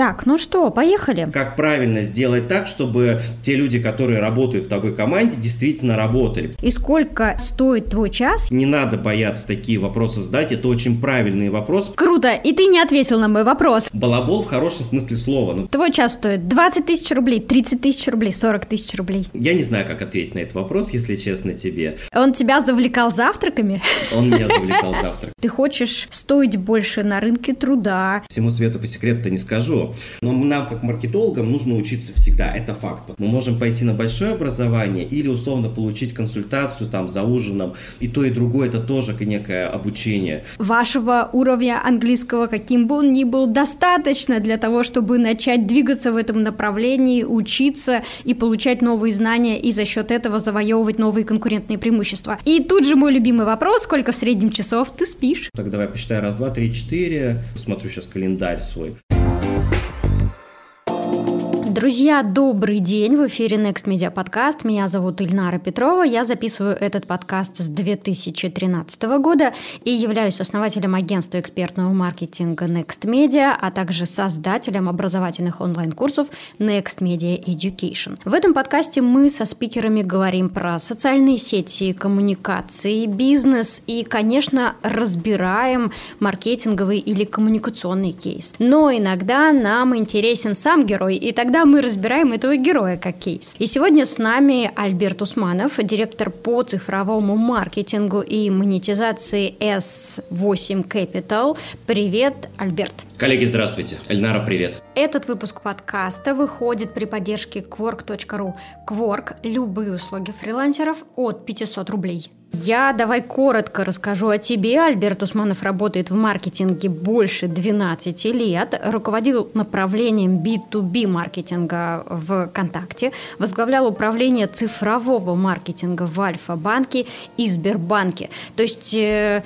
Так, ну что, поехали. Как правильно сделать так, чтобы те люди, которые работают в такой команде, действительно работали. И сколько стоит твой час? Не надо бояться такие вопросы задать, это очень правильный вопрос. Круто, и ты не ответил на мой вопрос. Балабол в хорошем смысле слова. Ну, Твой час стоит 20 тысяч рублей, 30 тысяч рублей, 40 тысяч рублей. я не знаю, как ответить на этот вопрос, если честно тебе. Он тебя завлекал завтраками? Он меня завлекал завтрак. Ты хочешь стоить больше на рынке труда. Всему свету по секрету-то не скажу. Но нам, как маркетологам, нужно учиться всегда. Это факт. Мы можем пойти на большое образование или условно получить консультацию там за ужином. И то, и другое это тоже некое обучение. Вашего уровня английского, каким бы он ни был, достаточно для того, чтобы начать двигаться в этом направлении, учиться и получать новые знания, и за счет этого завоевывать новые конкурентные преимущества. И тут же мой любимый вопрос, сколько в среднем часов ты спишь? Так давай посчитай. Раз, два, три, четыре. Посмотрю сейчас календарь свой. Друзья, добрый день! В эфире Next Media Podcast. Меня зовут Ильнара Петрова. Я записываю этот подкаст с 2013 года и являюсь основателем агентства экспертного маркетинга Next Media, а также создателем образовательных онлайн-курсов Next Media Education. В этом подкасте мы со спикерами говорим про социальные сети, коммуникации, бизнес и, конечно, разбираем маркетинговый или коммуникационный кейс. Но иногда нам интересен сам герой, и тогда мы разбираем этого героя как кейс. И сегодня с нами Альберт Усманов, директор по цифровому маркетингу и монетизации S8 Capital. Привет, Альберт. Коллеги, здравствуйте. Эльнара, привет. Этот выпуск подкаста выходит при поддержке Quark.ru. Quark – любые услуги фрилансеров от 500 рублей. Я давай коротко расскажу о тебе. Альберт Усманов работает в маркетинге больше 12 лет, руководил направлением B2B маркетинга в ВКонтакте, возглавлял управление цифрового маркетинга в Альфа-банке и Сбербанке. То есть... э,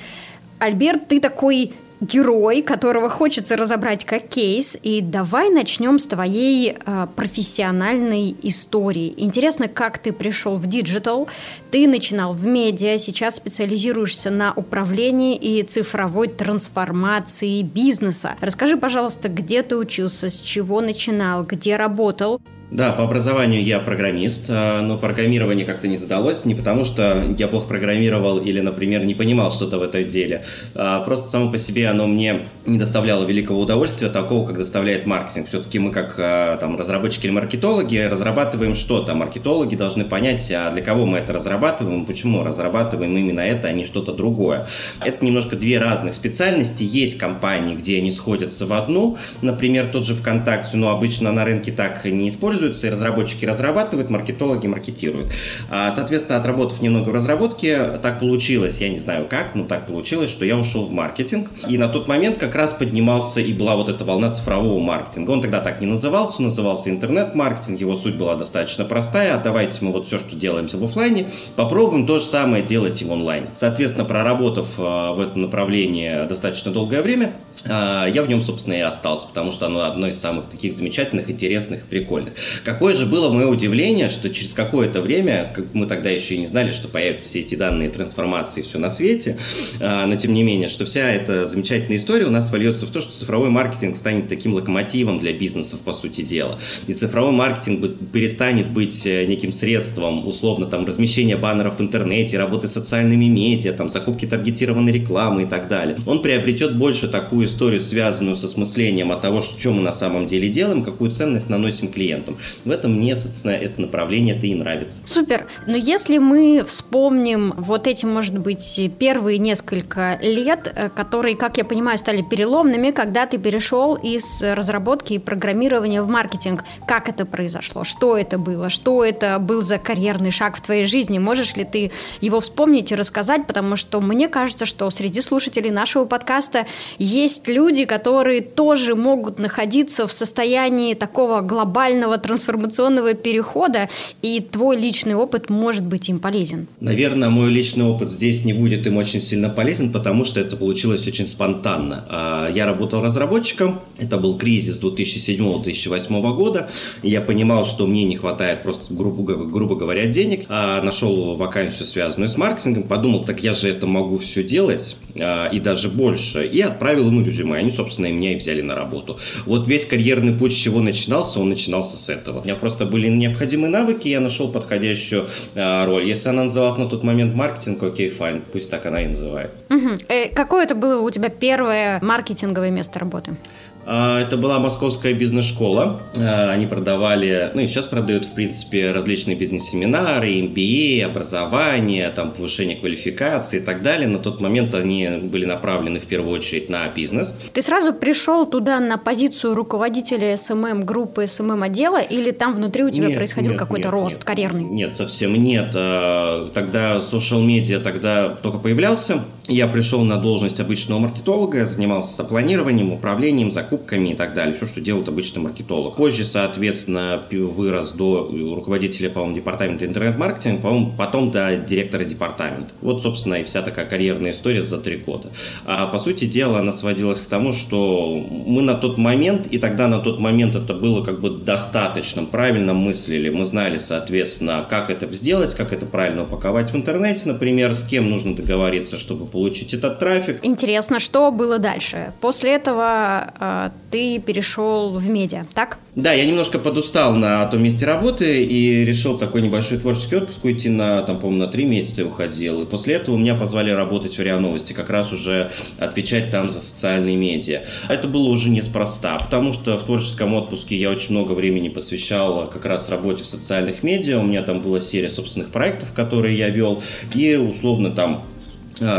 Альберт, ты такой герой, которого хочется разобрать как кейс. И давай начнем с твоей э, профессиональной истории. Интересно, как ты пришел в digital. Ты начинал в медиа, сейчас специализируешься на управлении и цифровой трансформации бизнеса. Расскажи, пожалуйста, где ты учился, с чего начинал, где работал. Да, по образованию я программист, а, но программирование как-то не задалось, не потому что я плохо программировал или, например, не понимал что-то в этом деле, а просто само по себе оно мне не доставляло великого удовольствия, такого, как доставляет маркетинг. Все-таки мы, как а, там, разработчики или маркетологи, разрабатываем что-то. Маркетологи должны понять, а для кого мы это разрабатываем, почему разрабатываем именно это, а не что-то другое. Это немножко две разных специальности. Есть компании, где они сходятся в одну, например, тот же ВКонтакте, но обычно на рынке так не используются, и разработчики разрабатывают, маркетологи маркетируют. А, Соответственно, отработав немного в разработке, так получилось, я не знаю как, но так получилось, что я ушел в маркетинг. И на тот момент как раз поднимался и была вот эта волна цифрового маркетинга. Он тогда так не назывался, назывался интернет-маркетинг, его суть была достаточно простая. А давайте мы вот все, что делаем в офлайне, попробуем то же самое делать и в онлайне. Соответственно, проработав а, в этом направлении достаточно долгое время, а, я в нем, собственно, и остался, потому что оно одно из самых таких замечательных, интересных и прикольных. Какое же было мое удивление, что через какое-то время, как мы тогда еще и не знали, что появятся все эти данные трансформации, все на свете, а, но тем не менее, что вся эта замечательная история у нас вольется в то, что цифровой маркетинг станет таким локомотивом для бизнесов, по сути дела. И цифровой маркетинг перестанет быть э, неким средством, условно, там, размещения баннеров в интернете, работы с социальными медиа, там, закупки таргетированной рекламы и так далее. Он приобретет больше такую историю, связанную с осмыслением от того, что мы на самом деле делаем, какую ценность наносим клиентам. В этом мне, собственно, это направление-то и нравится. Супер. Но если мы вспомним вот эти, может быть, первые несколько лет, э, которые, как я понимаю, стали переломными, когда ты перешел из разработки и программирования в маркетинг. Как это произошло? Что это было? Что это был за карьерный шаг в твоей жизни? Можешь ли ты его вспомнить и рассказать? Потому что мне кажется, что среди слушателей нашего подкаста есть люди, которые тоже могут находиться в состоянии такого глобального трансформационного перехода, и твой личный опыт может быть им полезен. Наверное, мой личный опыт здесь не будет им очень сильно полезен, потому что это получилось очень спонтанно. А, я работал разработчиком, это был кризис 2007-2008 года, я понимал, что мне не хватает просто, грубо, грубо говоря, денег, а нашел вакансию, связанную с маркетингом, подумал, так я же это могу все делать, а, и даже больше, и отправил ему резюме. Они, собственно, и меня и взяли на работу. Вот весь карьерный путь, с чего начинался, он начинался с этого. У меня просто были необходимые навыки, я нашел подходящую а, роль. Если она называлась на тот момент маркетинг, окей, файн, пусть так она и называется. Угу. Э, какое это было у тебя первое маркетинговое место работы? А, это была московская бизнес-школа. А, они продавали, ну и сейчас продают, в принципе, различные бизнес-семинары, MBA, образование, там, повышение квалификации и так далее. На тот момент они были направлены в первую очередь на бизнес. Ты сразу пришел туда на позицию руководителя SMM группы SMM отдела или там внутри у тебя нет, происходил какой-то рост нет, карьерный? Нет, совсем нет. А, тогда social media тогда только появлялся. Я пришел на должность обычного маркетолога, занимался планированием, управлением, закупками и так далее. Все, что делает обычный маркетолог. Позже, соответственно, вырос до руководителя, по-моему, департамента интернет-маркетинга, по-моему, потом до директора департамента. Вот, собственно, и вся такая карьерная история за три года. А по сути дела, она сводилась к тому, что мы на тот момент, и тогда на тот момент это было как бы достаточно, правильно мыслили. Мы знали, соответственно, как это сделать, как это правильно упаковать в интернете, например, с кем нужно договориться, чтобы получить этот трафик. Интересно, что было дальше? После этого э, ты перешел в медиа, так? Да, я немножко подустал на том месте работы и решил такой небольшой творческий отпуск уйти на, там, по-моему, на три месяца уходил. И после этого меня позвали работать в РИА Новости, как раз уже отвечать там за социальные медиа. Это было уже неспроста, потому что в творческом отпуске я очень много времени посвящал как раз работе в социальных медиа. У меня там была серия собственных проектов, которые я вел, и условно там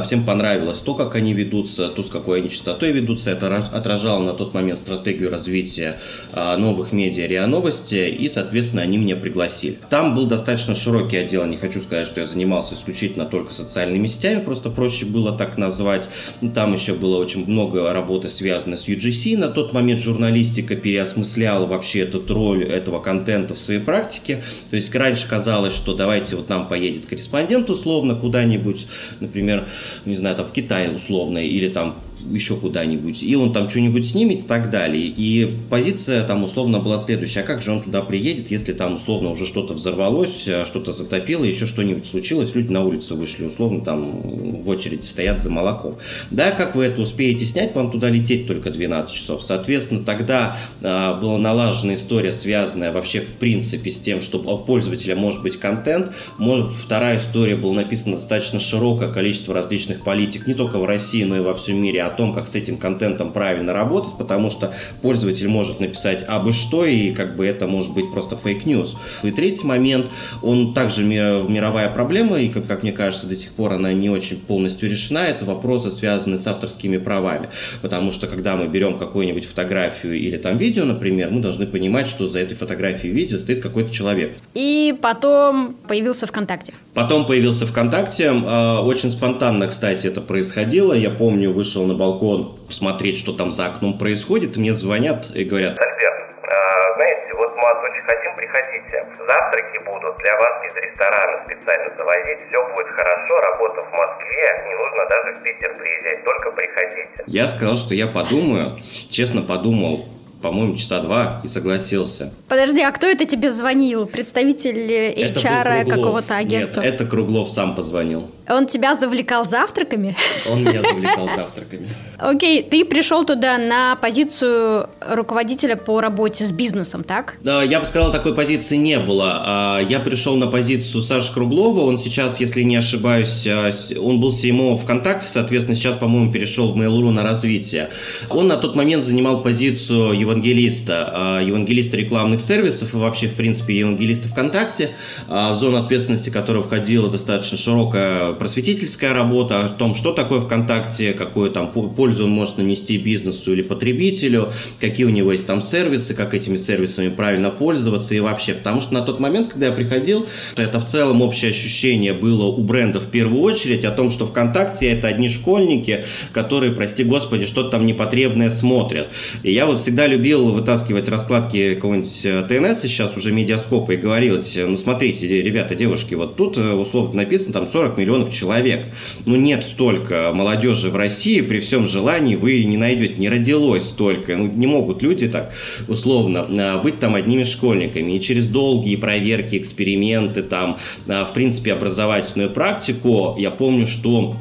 всем понравилось то, как они ведутся, то, с какой они частотой ведутся. Это отражало на тот момент стратегию развития а, новых медиа РИА Новости, и, соответственно, они меня пригласили. Там был достаточно широкий отдел, не хочу сказать, что я занимался исключительно только социальными сетями, просто проще было так назвать. Там еще было очень много работы, связанной с UGC. На тот момент журналистика переосмысляла вообще эту роль этого контента в своей практике. То есть раньше казалось, что давайте вот нам поедет корреспондент условно куда-нибудь, например, не знаю, там в Китае условно, или там еще куда-нибудь, и он там что-нибудь снимет и так далее. И позиция там условно была следующая, а как же он туда приедет, если там условно уже что-то взорвалось, э, что-то затопило, еще что-нибудь случилось, люди на улицу вышли, условно там в очереди стоят за молоком. Да, как вы это успеете снять, вам туда лететь только 12 часов. Соответственно, тогда а, была налажена история, связанная вообще в принципе с тем, что у пользователя может быть контент. Может, вторая история была написана достаточно широкое количество различных политик, не только в России, но и во всем мире, о том, как с этим контентом правильно работать, потому что пользователь может написать абы что, и как бы это может быть просто fake news. И третий момент, он также мировая проблема, и, как, как мне кажется, до сих пор она не очень полностью решена, это вопросы, связанные с авторскими правами. Потому что, когда мы берем какую-нибудь фотографию или там видео, например, мы должны понимать, что за этой фотографией и видео стоит какой-то человек. И потом появился ВКонтакте. Потом появился ВКонтакте. А, очень спонтанно, кстати, это происходило. Я помню, вышел на балкон посмотреть, что там за окном происходит, и мне звонят и говорят... А, знаете, вот мы вас очень хотим, приходите. Завтраки будут для вас из ресторана специально завозить, все будет хорошо, работа в Москве, не нужно даже в Питер приезжать, только приходите. Я сказал, что я подумаю, честно подумал, по-моему, часа два и согласился. Подожди, а кто это тебе звонил? Представитель HR какого-то агентства? Нет, это Круглов сам позвонил. Он тебя завлекал завтраками? Он меня завлекал завтраками. Окей, ты пришел туда на позицию руководителя по работе с бизнесом, так? Да, я бы сказал, такой позиции не было. А, я пришел на позицию Саши Круглова. Он сейчас, если не ошибаюсь, а, он был CMO ВКонтакте, соответственно, сейчас, по-моему, перешел в Mail.ru на развитие. Он на тот момент занимал позицию евангелиста, а, евангелиста рекламных сервисов и вообще, в принципе, евангелиста ВКонтакте, в зону ответственности которого входила достаточно широкая просветительская работа о том, что такое ВКонтакте, какую там пользу он может нанести бизнесу или потребителю, какие у него есть там сервисы, как этими сервисами правильно пользоваться и вообще. Потому что на тот момент, когда я приходил, это в целом общее ощущение было у бренда в первую очередь о том, что ВКонтакте это одни школьники, которые, прости господи, что-то там непотребное смотрят. И я вот всегда любил вытаскивать раскладки какого-нибудь э, ТНС, сейчас уже медиаскопа, и говорить, ну смотрите, ребята, девушки, вот тут э, условно написано там 40 миллионов человек. Ну нет столько молодежи в России, при всем желании вы не найдете, не родилось столько. Ну не могут люди так условно э, быть там одними школьниками. И через долгие проверки, эксперименты, там, в принципе, образовательную практику, я помню, что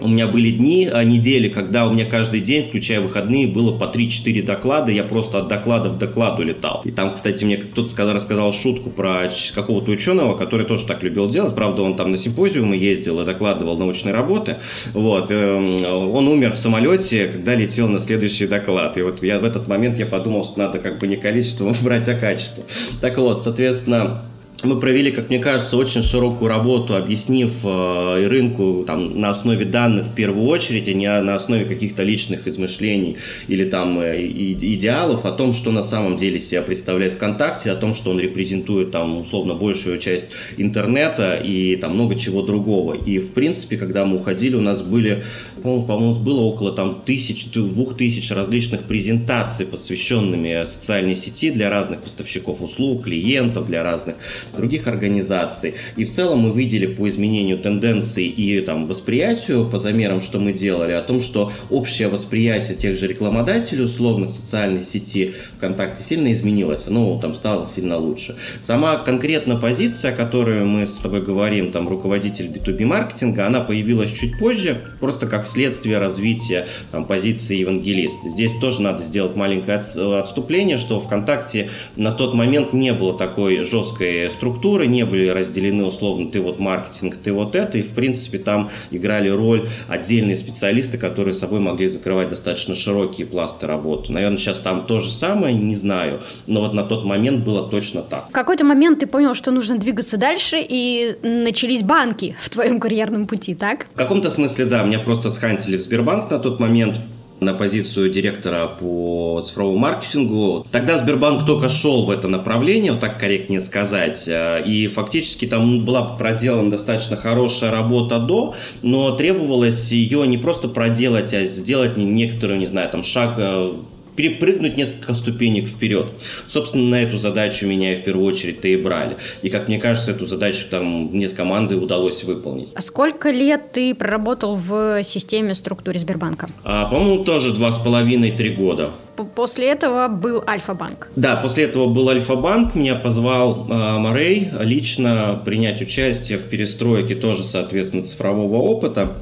у меня были дни, а, недели, когда у меня каждый день, включая выходные, было по 3-4 доклада. Я просто от доклада в докладу летал. И там, кстати, мне кто-то сказал, рассказал шутку про какого-то ученого, который тоже так любил делать. Правда, он там на симпозиумы ездил и докладывал научные работы. Вот. Эм, он умер в самолете, когда летел на следующий доклад. И вот я в этот момент я подумал, что надо как бы не количество брать, а качество. Так вот, соответственно, мы провели, как мне кажется, очень широкую работу, объяснив э, рынку там, на основе данных в первую очередь, а не на основе каких-то личных измышлений или там э, идеалов о том, что на самом деле себя представляет ВКонтакте, о том, что он репрезентует там условно большую часть интернета и там много чего другого. И в принципе, когда мы уходили, у нас были, по-моему, было около там тысяч, двух тысяч различных презентаций, посвященными социальной сети для разных поставщиков услуг, клиентов, для разных других организаций. И в целом мы видели по изменению тенденций и там, восприятию по замерам, что мы делали, о том, что общее восприятие тех же рекламодателей условных социальной сети ВКонтакте сильно изменилось, оно там стало сильно лучше. Сама конкретно позиция, о которой мы с тобой говорим, там руководитель B2B маркетинга, она появилась чуть позже, просто как следствие развития там, позиции евангелиста. Здесь тоже надо сделать маленькое отступление, что ВКонтакте на тот момент не было такой жесткой структуры, не были разделены условно ты вот маркетинг, ты вот это, и в принципе там играли роль отдельные специалисты, которые собой могли закрывать достаточно широкие пласты работы. Наверное, сейчас там то же самое, не знаю, но вот на тот момент было точно так. В какой-то момент ты понял, что нужно двигаться дальше, и начались банки в твоем карьерном пути, так? В каком-то смысле, да, меня просто схантили в Сбербанк на тот момент, на позицию директора по цифровому маркетингу. Тогда Сбербанк только шел в это направление, вот так корректнее сказать, и фактически там была проделана достаточно хорошая работа до, но требовалось ее не просто проделать, а сделать некоторую, не знаю, там шаг э, перепрыгнуть несколько ступенек вперед. Собственно, на эту задачу меня в первую очередь-то и брали. И, как мне кажется, эту задачу там мне с командой удалось выполнить. А сколько лет ты проработал в системе структуре Сбербанка? А, по-моему, тоже два с половиной-три года. После этого был Альфа-банк. Да, после этого был Альфа-банк. Меня позвал э, Морей лично принять участие в перестройке тоже, соответственно, цифрового опыта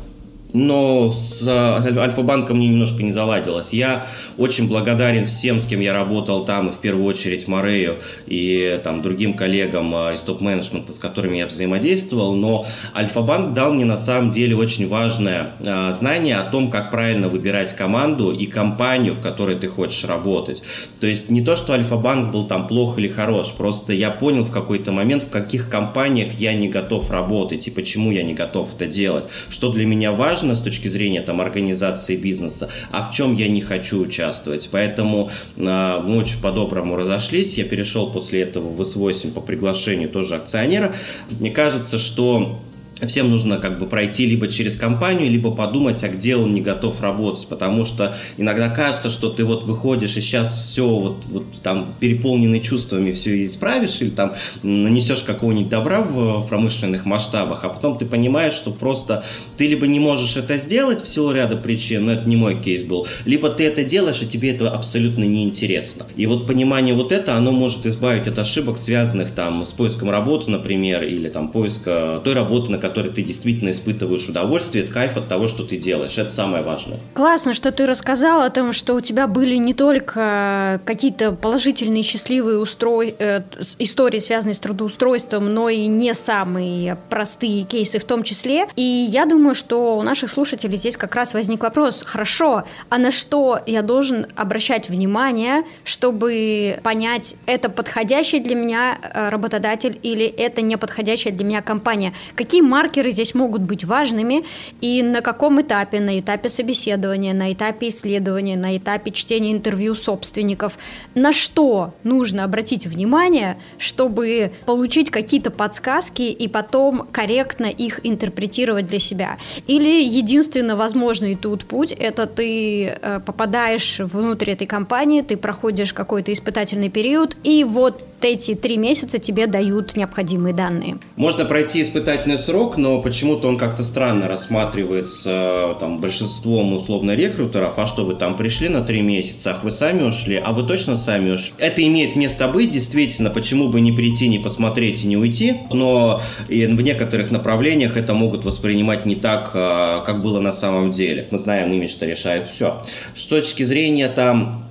но с Альфа-банком мне немножко не заладилось. Я очень благодарен всем, с кем я работал там, и в первую очередь Морею и там, другим коллегам а, из топ-менеджмента, с которыми я взаимодействовал, но Альфа-банк дал мне на самом деле очень важное э, знание о том, как правильно выбирать команду и компанию, в которой ты хочешь работать. То есть не то, что Альфа-банк был там плох или хорош, просто я понял в какой-то момент, в каких компаниях я не готов работать и почему я не готов это делать, что для меня важно, важно с точки зрения там, организации бизнеса, а в чем я не хочу участвовать. Поэтому э, мы очень по-доброму разошлись. Я перешел после этого в S8 по приглашению тоже акционера. Мне кажется, что всем нужно как бы пройти либо через компанию, либо подумать, а где он не готов работать, потому что иногда кажется, что ты вот выходишь и сейчас все вот, вот там переполненный чувствами все исправишь или там нанесешь какого-нибудь добра в промышленных масштабах, а потом ты понимаешь, что просто ты либо не можешь это сделать в силу ряда причин, но это не мой кейс был, либо ты это делаешь, и тебе это абсолютно неинтересно. И вот понимание вот это, оно может избавить от ошибок, связанных там с поиском работы, например, или там поиска той работы, на которой ты действительно испытываешь удовольствие, кайф от того, что ты делаешь. Это самое важное. Классно, что ты рассказал о том, что у тебя были не только какие-то положительные, счастливые устрой... э, истории, связанные с трудоустройством, но и не самые простые кейсы в том числе. И я думаю, что у наших слушателей здесь как раз возник вопрос, хорошо, а на что я должен обращать внимание, чтобы понять, это подходящий для меня э, работодатель или это не подходящая для меня компания? Какие маркеры здесь могут быть важными, и на каком этапе, на этапе собеседования, на этапе исследования, на этапе чтения интервью собственников, на что нужно обратить внимание, чтобы получить какие-то подсказки и потом корректно их интерпретировать для себя. Или единственно возможный тут путь – это ты э, попадаешь внутрь этой компании, ты проходишь какой-то испытательный период, и вот эти три месяца тебе дают необходимые данные. Можно пройти испытательный срок, но почему-то он как-то странно рассматривается э, там, большинством условно рекрутеров. А что вы там пришли на три месяца, ах вы сами ушли, а вы точно сами ушли. Это имеет место быть, действительно, почему бы не прийти, не посмотреть и не уйти, но и в некоторых направлениях это могут воспринимать не так, э, как было на самом деле. Мы знаем, имидж-то решает все. С точки зрения там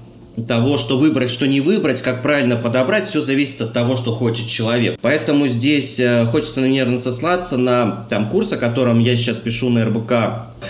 того, что выбрать, что не выбрать, как правильно подобрать, все зависит от того, что хочет человек. Поэтому здесь э, хочется, наверное, сослаться на там, курс, о котором я сейчас пишу на РБК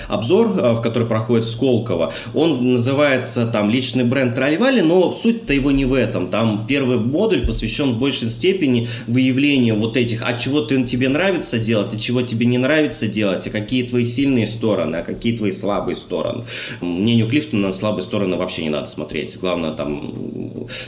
обзор, э, в который проходит Сколково. Он называется там «Личный бренд Тральвали», но суть-то его не в этом. Там первый модуль посвящен в большей степени выявлению вот этих, а чего ты, тебе нравится делать, а чего тебе не нравится делать, а какие твои сильные стороны, а какие твои слабые стороны. Мнению Клифтона на слабые стороны вообще не надо смотреть. Главное там,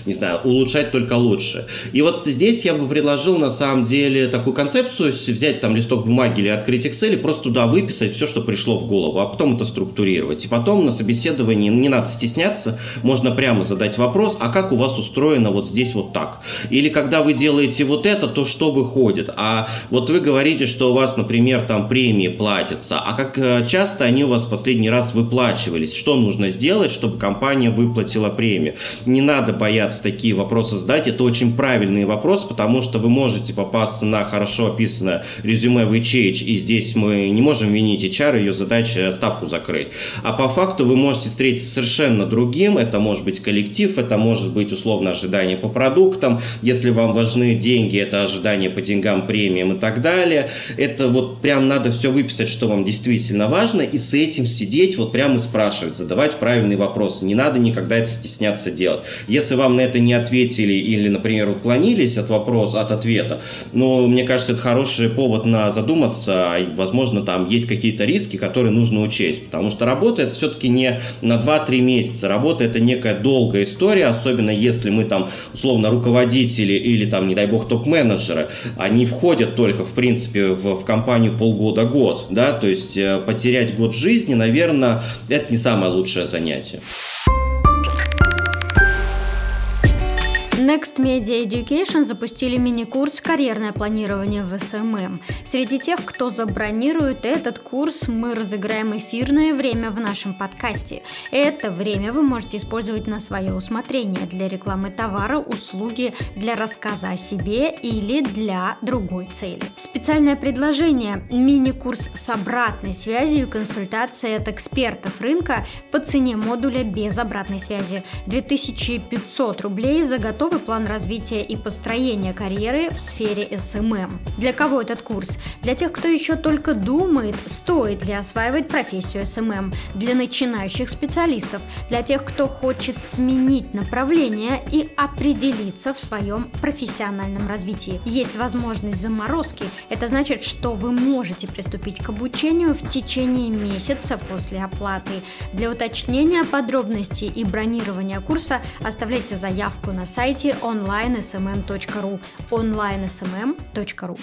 не знаю, улучшать только лучше. И вот здесь я бы предложил на самом деле такую концепцию, взять там листок бумаги или открыть Excel и просто туда выписать все, что пришло в голову а потом это структурировать. И потом на собеседовании не надо стесняться, можно прямо задать вопрос, а как у вас устроено вот здесь вот так? Или когда вы делаете вот это, то что выходит? А вот вы говорите, что у вас, например, там премии платятся, а как э, часто они у вас в последний раз выплачивались? Что нужно сделать, чтобы компания выплатила премию? Не надо бояться такие вопросы задать, это очень правильный вопрос, потому что вы можете попасться на хорошо описанное резюме в HH, и здесь мы не можем винить HR, ее задача ставку закрыть. А по факту вы можете встретиться совершенно другим. Это может быть коллектив, это может быть условно ожидание по продуктам. Если вам важны деньги, это ожидание по деньгам, премиям и так далее. Это вот прям надо все выписать, что вам действительно важно, и с этим сидеть, вот прямо и спрашивать, задавать правильные вопросы. Не надо никогда это стесняться делать. Если вам на это не ответили или, например, уклонились от вопроса, от ответа, ну, мне кажется, это хороший повод на задуматься, возможно, там есть какие-то риски, которые нужно учесть. Потому что работа это все-таки не на 2-3 месяца. Работа это некая долгая история, особенно если мы там условно руководители или там, не дай бог, топ-менеджеры. Они входят только, в принципе, в, в компанию полгода-год. Да? То есть э, потерять год жизни, наверное, это не самое лучшее занятие. Next Media Education запустили мини-курс «Карьерное планирование в СММ». Среди тех, кто забронирует этот курс, мы разыграем эфирное время в нашем подкасте. Это время вы можете использовать на свое усмотрение для рекламы товара, услуги, для рассказа о себе или для другой цели. Специальное предложение – мини-курс с обратной связью и консультацией от экспертов рынка по цене модуля без обратной связи. 2500 рублей за готовый новый план развития и построения карьеры в сфере SMM. Для кого этот курс? Для тех, кто еще только думает, стоит ли осваивать профессию SMM, для начинающих специалистов, для тех, кто хочет сменить направление и определиться в своем профессиональном развитии. Есть возможность заморозки. Это значит, что вы можете приступить к обучению в течение месяца после оплаты. Для уточнения подробностей и бронирования курса оставляйте заявку на сайте сайте onlinesmm.ru onlinesmm.ru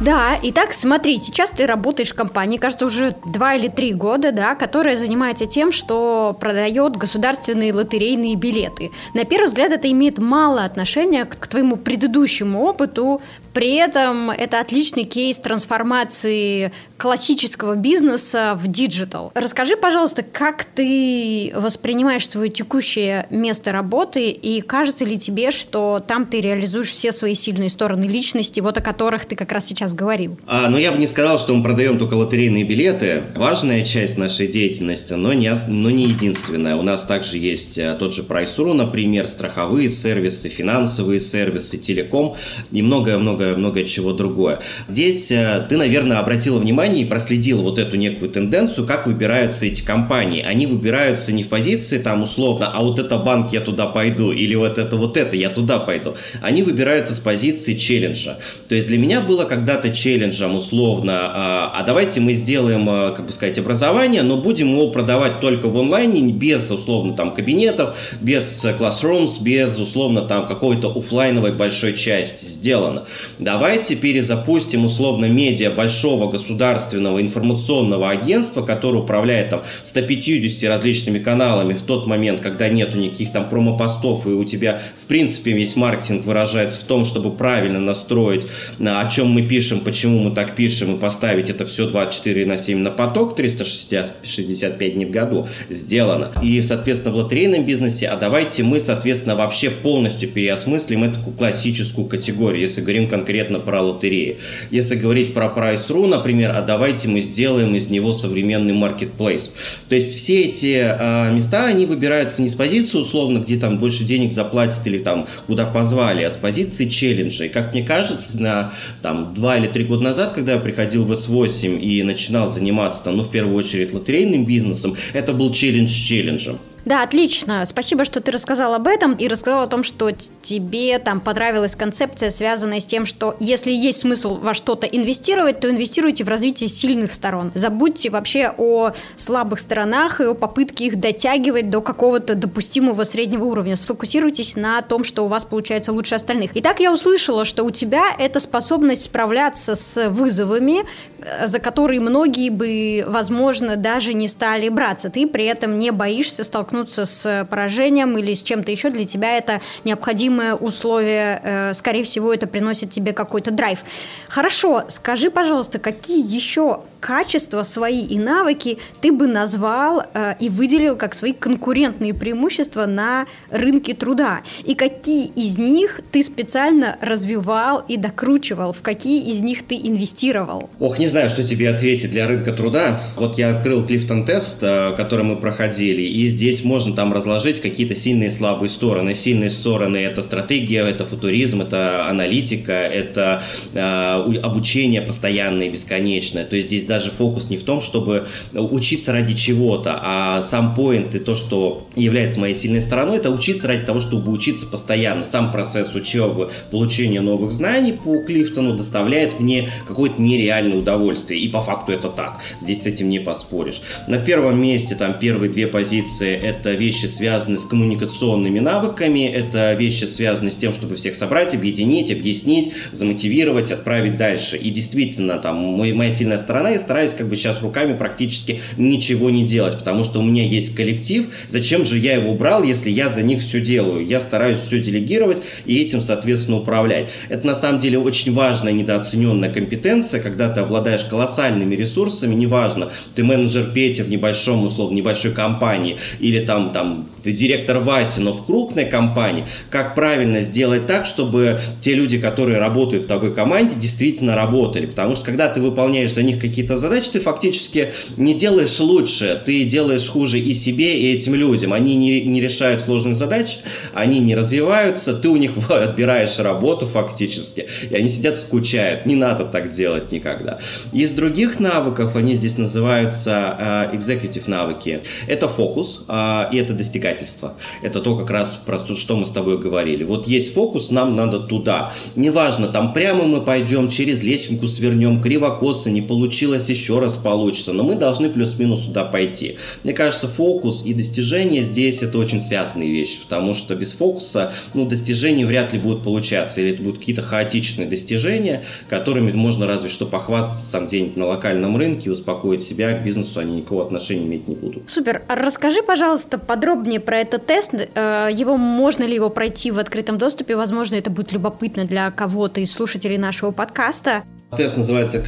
да, итак, смотри, сейчас ты работаешь в компании, кажется, уже два или три года, да, которая занимается тем, что продает государственные лотерейные билеты. На первый взгляд это имеет мало отношения к твоему предыдущему опыту, при этом это отличный кейс трансформации классического бизнеса в digital. Расскажи, пожалуйста, как ты воспринимаешь свое текущее место работы и кажется ли тебе, что там ты реализуешь все свои сильные стороны личности, вот о которых ты как раз сейчас говорил? А, ну, я бы не сказал, что мы продаем только лотерейные билеты. Важная часть нашей деятельности, но не, но не единственная. У нас также есть э, тот же Price.ru, например, страховые сервисы, финансовые сервисы, телеком и многое-многое многое-многое чего другое. Здесь э, ты, наверное, обратила внимание и проследила вот эту некую тенденцию, как выбираются эти компании. Они выбираются не в позиции там условно, а вот это банк, я туда пойду, или вот это вот это, я туда пойду. Они выбираются с позиции челленджа. То есть для меня было когда-то челленджем условно, а, а давайте мы сделаем, а, как бы сказать, образование, но будем его продавать только в онлайне, без условно там кабинетов, без classrooms, без условно там какой-то офлайновой большой части сделано. Давайте перезапустим условно медиа большого государственного информационного агентства, которое управляет там 150 различными каналами в тот момент, когда нету никаких там промопостов и у тебя в принципе весь маркетинг выражается в том, чтобы правильно настроить, о чем мы пишем, почему мы так пишем и поставить это все 24 на 7 на поток 365 дней в году сделано. И, соответственно, в лотерейном бизнесе, а давайте мы, соответственно, вообще полностью переосмыслим эту классическую категорию, если говорим конкретно про лотереи. Если говорить про Price.ru, например, а давайте мы сделаем из него современный marketplace. То есть все эти э, места, они выбираются не с позиции условно, где там больше денег заплатят или там куда позвали, а с позиции челленджа. И как мне кажется, на там два или три года назад, когда я приходил в S8 и начинал заниматься там, ну, в первую очередь лотерейным бизнесом, это был челлендж с челленджем. Да, отлично. Спасибо, что ты рассказал об этом и рассказал о том, что тебе там понравилась концепция, связанная с тем, что если есть смысл во что-то инвестировать, то инвестируйте в развитие сильных сторон. Забудьте вообще о слабых сторонах и о попытке их дотягивать до какого-то допустимого среднего уровня. Сфокусируйтесь на том, что у вас получается лучше остальных. Итак, я услышала, что у тебя это способность справляться с вызовами, э, за которые многие бы, возможно, даже не стали браться. Ты при этом не боишься столкнуться столкнуться с поражением или с чем-то еще, для тебя это необходимое условие. Э, скорее всего, это приносит тебе какой-то драйв. Хорошо, скажи, пожалуйста, какие еще качества свои и навыки ты бы назвал э, и выделил как свои конкурентные преимущества на рынке труда? И какие из них ты специально развивал и докручивал? В какие из них ты инвестировал? Ох, не знаю, что тебе ответить для рынка труда. Вот я открыл Клифтон тест, э, который мы проходили, и здесь можно там разложить какие-то сильные и слабые стороны. Сильные стороны – это стратегия, это футуризм, это аналитика, это э, обучение постоянное и бесконечное. То есть здесь даже фокус не в том, чтобы учиться ради чего-то, а сам поинт и то, что является моей сильной стороной, это учиться ради того, чтобы учиться постоянно. Сам процесс учебы, получения новых знаний по Клифтону доставляет мне какое-то нереальное удовольствие. И по факту это так. Здесь с этим не поспоришь. На первом месте, там, первые две позиции – это вещи, связанные с коммуникационными навыками, это вещи, связанные с тем, чтобы всех собрать, объединить, объяснить, замотивировать, отправить дальше. И действительно, там, моя сильная сторона, стараюсь как бы сейчас руками практически ничего не делать, потому что у меня есть коллектив, зачем же я его брал, если я за них все делаю? Я стараюсь все делегировать и этим, соответственно, управлять. Это на самом деле очень важная недооцененная компетенция, когда ты обладаешь колоссальными ресурсами, неважно, ты менеджер Петя в небольшом, условно, небольшой компании, или там, там ты директор Вася, но в крупной компании, как правильно сделать так, чтобы те люди, которые работают в такой команде, действительно работали. Потому что когда ты выполняешь за них какие-то задачи, ты фактически не делаешь лучше, ты делаешь хуже и себе, и этим людям. Они не, не решают сложных задач, они не развиваются, ты у них отбираешь работу фактически, и они сидят скучают. Не надо так делать никогда. Из других навыков, они здесь называются uh, executive навыки. Это фокус, uh, и это достигательство. Это то как раз про то, что мы с тобой говорили. Вот есть фокус, нам надо туда. Неважно, там прямо мы пойдем, через лесенку свернем, криво-косо, не получилось, еще раз получится. Но мы должны плюс-минус туда пойти. Мне кажется, фокус и достижение здесь это очень связанные вещи, потому что без фокуса ну, достижения вряд ли будут получаться. Или это будут какие-то хаотичные достижения, которыми можно разве что похвастаться сам где-нибудь на локальном рынке и успокоить себя к бизнесу, они никакого отношения иметь не будут. Супер. Расскажи, пожалуйста, подробнее про этот тест. Э, его можно ли его пройти в открытом доступе? Возможно, это будет любопытно для кого-то из слушателей нашего подкаста. Тест называется э,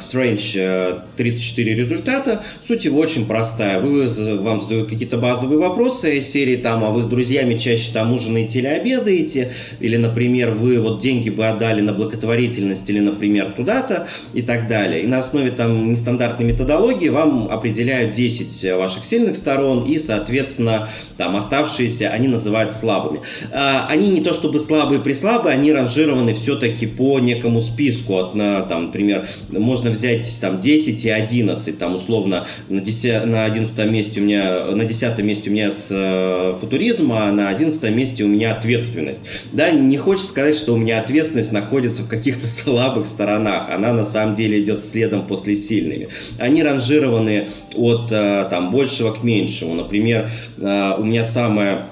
Strange 34 результата. Суть его очень простая. Вы, вам задают какие-то базовые вопросы серии там, а вы с друзьями чаще там ужинаете или обедаете, или, например, вы вот деньги бы отдали на благотворительность или, например, туда-то и так далее. И на основе там нестандартной методологии вам определяют 10 ваших сильных сторон и, соответственно, там оставшиеся они называют слабыми. А, они не то чтобы слабые при слабые, они ранжированы все-таки по некому списку. От, на, там, например, можно взять там 10 и 11, там условно на, 10, на 11 месте у меня, на 10 месте у меня с э, футуризм, а на 11 месте у меня ответственность. Да, не хочется сказать, что у меня ответственность находится в каких-то слабых сторонах. Она на самом деле идет следом после сильными. Они ранжированы от э, там большего к меньшему. Например, э, у меня самая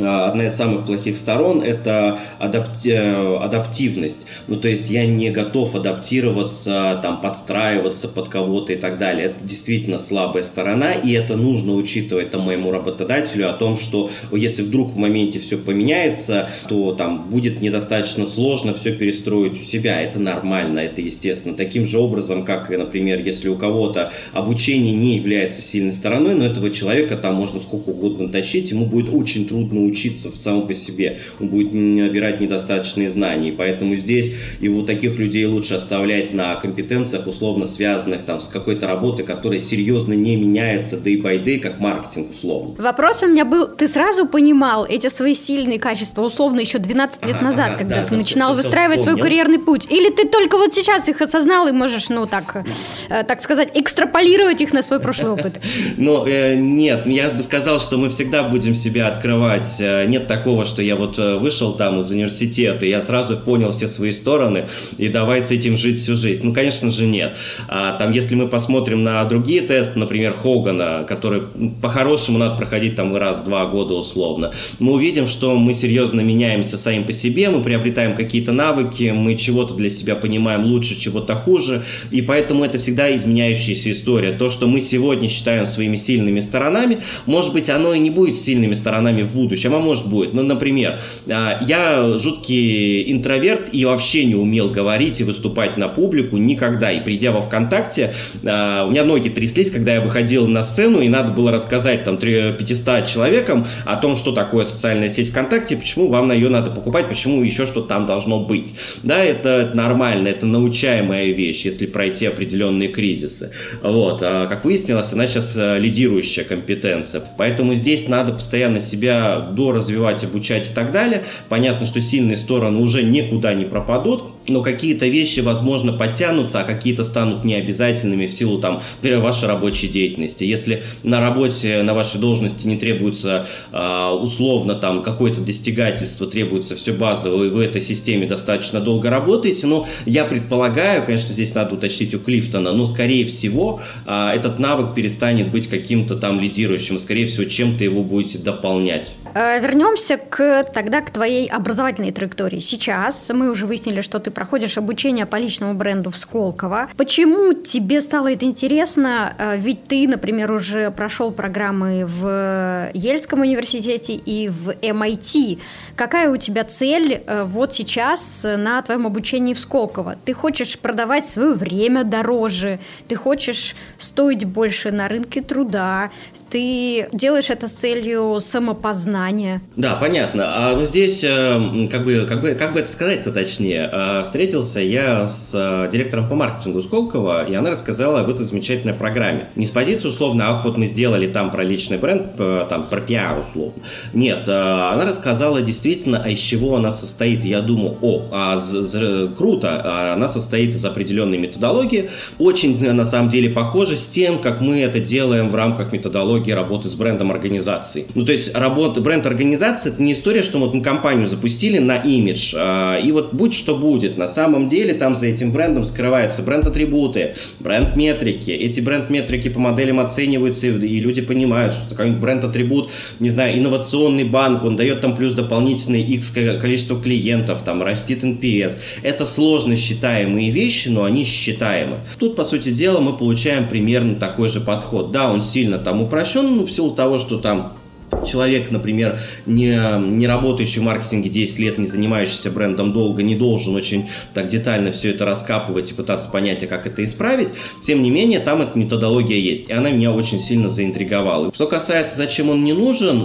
одна из самых плохих сторон – это адапти адаптивность. Ну, то есть я не готов адаптироваться, там, подстраиваться под кого-то и так далее. Это действительно слабая сторона, и это нужно учитывать там, моему работодателю о том, что если вдруг в моменте все поменяется, то там будет недостаточно сложно все перестроить у себя. Это нормально, это естественно. Таким же образом, как, например, если у кого-то обучение не является сильной стороной, но этого человека там можно сколько угодно тащить, ему будет очень трудно учиться в самом по себе, он будет набирать недостаточные знания. поэтому здесь его таких людей лучше оставлять на компетенциях, условно связанных там, с какой-то работой, которая серьезно не меняется day by day, как маркетинг условно. Вопрос у меня был, ты сразу понимал эти свои сильные качества, условно, еще 12 лет ага, назад, ага, когда да, ты начинал выстраивать свой карьерный путь? Или ты только вот сейчас их осознал и можешь, ну так, э, так сказать, экстраполировать их на свой прошлый опыт? Ну, э, нет, я бы сказал, что мы всегда будем себя открывать есть э, нет такого, что я вот э, вышел там из университета, и я сразу понял все свои стороны, и давай с этим жить всю жизнь. Ну, конечно же, нет. А, там, если мы посмотрим на другие тесты, например, Хогана, который по-хорошему надо проходить там раз-два года условно, мы увидим, что мы серьезно меняемся сами по себе, мы приобретаем какие-то навыки, мы чего-то для себя понимаем лучше, чего-то хуже, и поэтому это всегда изменяющаяся история. То, что мы сегодня считаем своими сильными сторонами, может быть, оно и не будет сильными сторонами в будущем, чем оно может быть? Ну, например, а, я жуткий интроверт и вообще не умел говорить и выступать на публику никогда. И придя во ВКонтакте, а, у меня ноги тряслись, когда я выходил на сцену, и надо было рассказать там 500 человекам о том, что такое социальная сеть ВКонтакте, почему вам на ее надо покупать, почему еще что там должно быть. Да, это нормально, это научаемая вещь, если пройти определенные кризисы. Вот. А, как выяснилось, она сейчас э, лидирующая компетенция. Поэтому здесь надо постоянно себя доразвивать, обучать и так далее. Понятно, что сильные стороны уже никуда не пропадут, но какие-то вещи, возможно, подтянутся, а какие-то станут необязательными в силу там вашей рабочей деятельности. Если на работе, на вашей должности не требуется э, условно там какое-то достигательство, требуется все базовое, и вы в этой системе достаточно долго работаете, но я предполагаю, конечно, здесь надо уточнить у Клифтона, но скорее всего э, этот навык перестанет быть каким-то там лидирующим, скорее всего, чем-то его будете дополнять. Э, вернемся к, тогда к твоей образовательной траектории. Сейчас мы уже выяснили, что ты проходишь обучение по личному бренду в Сколково. Почему тебе стало это интересно? Э, ведь ты, например, уже прошел программы в Ельском университете и в MIT. Какая у тебя цель э, вот сейчас на твоем обучении в Сколково? Ты хочешь продавать свое время дороже, ты хочешь стоить больше на рынке труда, ты делаешь это с целью самопознания. Да, понятно. А вот здесь, э, как бы, как бы, как бы это сказать-то точнее, э, встретился я с э, директором по маркетингу Сколково, и она рассказала об этой замечательной программе. Не с позиции условно, а вот мы сделали там про личный бренд, там про пиар условно. Нет, она рассказала действительно, а из чего она состоит. Я думаю, о, а, круто, а она состоит из определенной методологии, очень на самом деле похоже с тем, как мы это делаем в рамках методологии работы с брендом организации. Ну, то есть работа, бренд организации это не история, что вот мы компанию запустили на имидж, а, и вот будь что будет. На самом деле там за этим брендом скрываются бренд-атрибуты, бренд-метрики. Эти бренд-метрики по моделям оцениваются, и люди понимают, что такой бренд-атрибут, не знаю, инновационный банк, он дает там плюс дополнительный X количество клиентов, там растит NPS. Это сложно считаемые вещи, но они считаемы. Тут, по сути дела, мы получаем примерно такой же подход. Да, он сильно там упрощен, ну, в силу того, что там человек, например, не, не работающий в маркетинге 10 лет, не занимающийся брендом долго, не должен очень так детально все это раскапывать и пытаться понять, а как это исправить. Тем не менее, там эта методология есть, и она меня очень сильно заинтриговала. Что касается, зачем он мне нужен,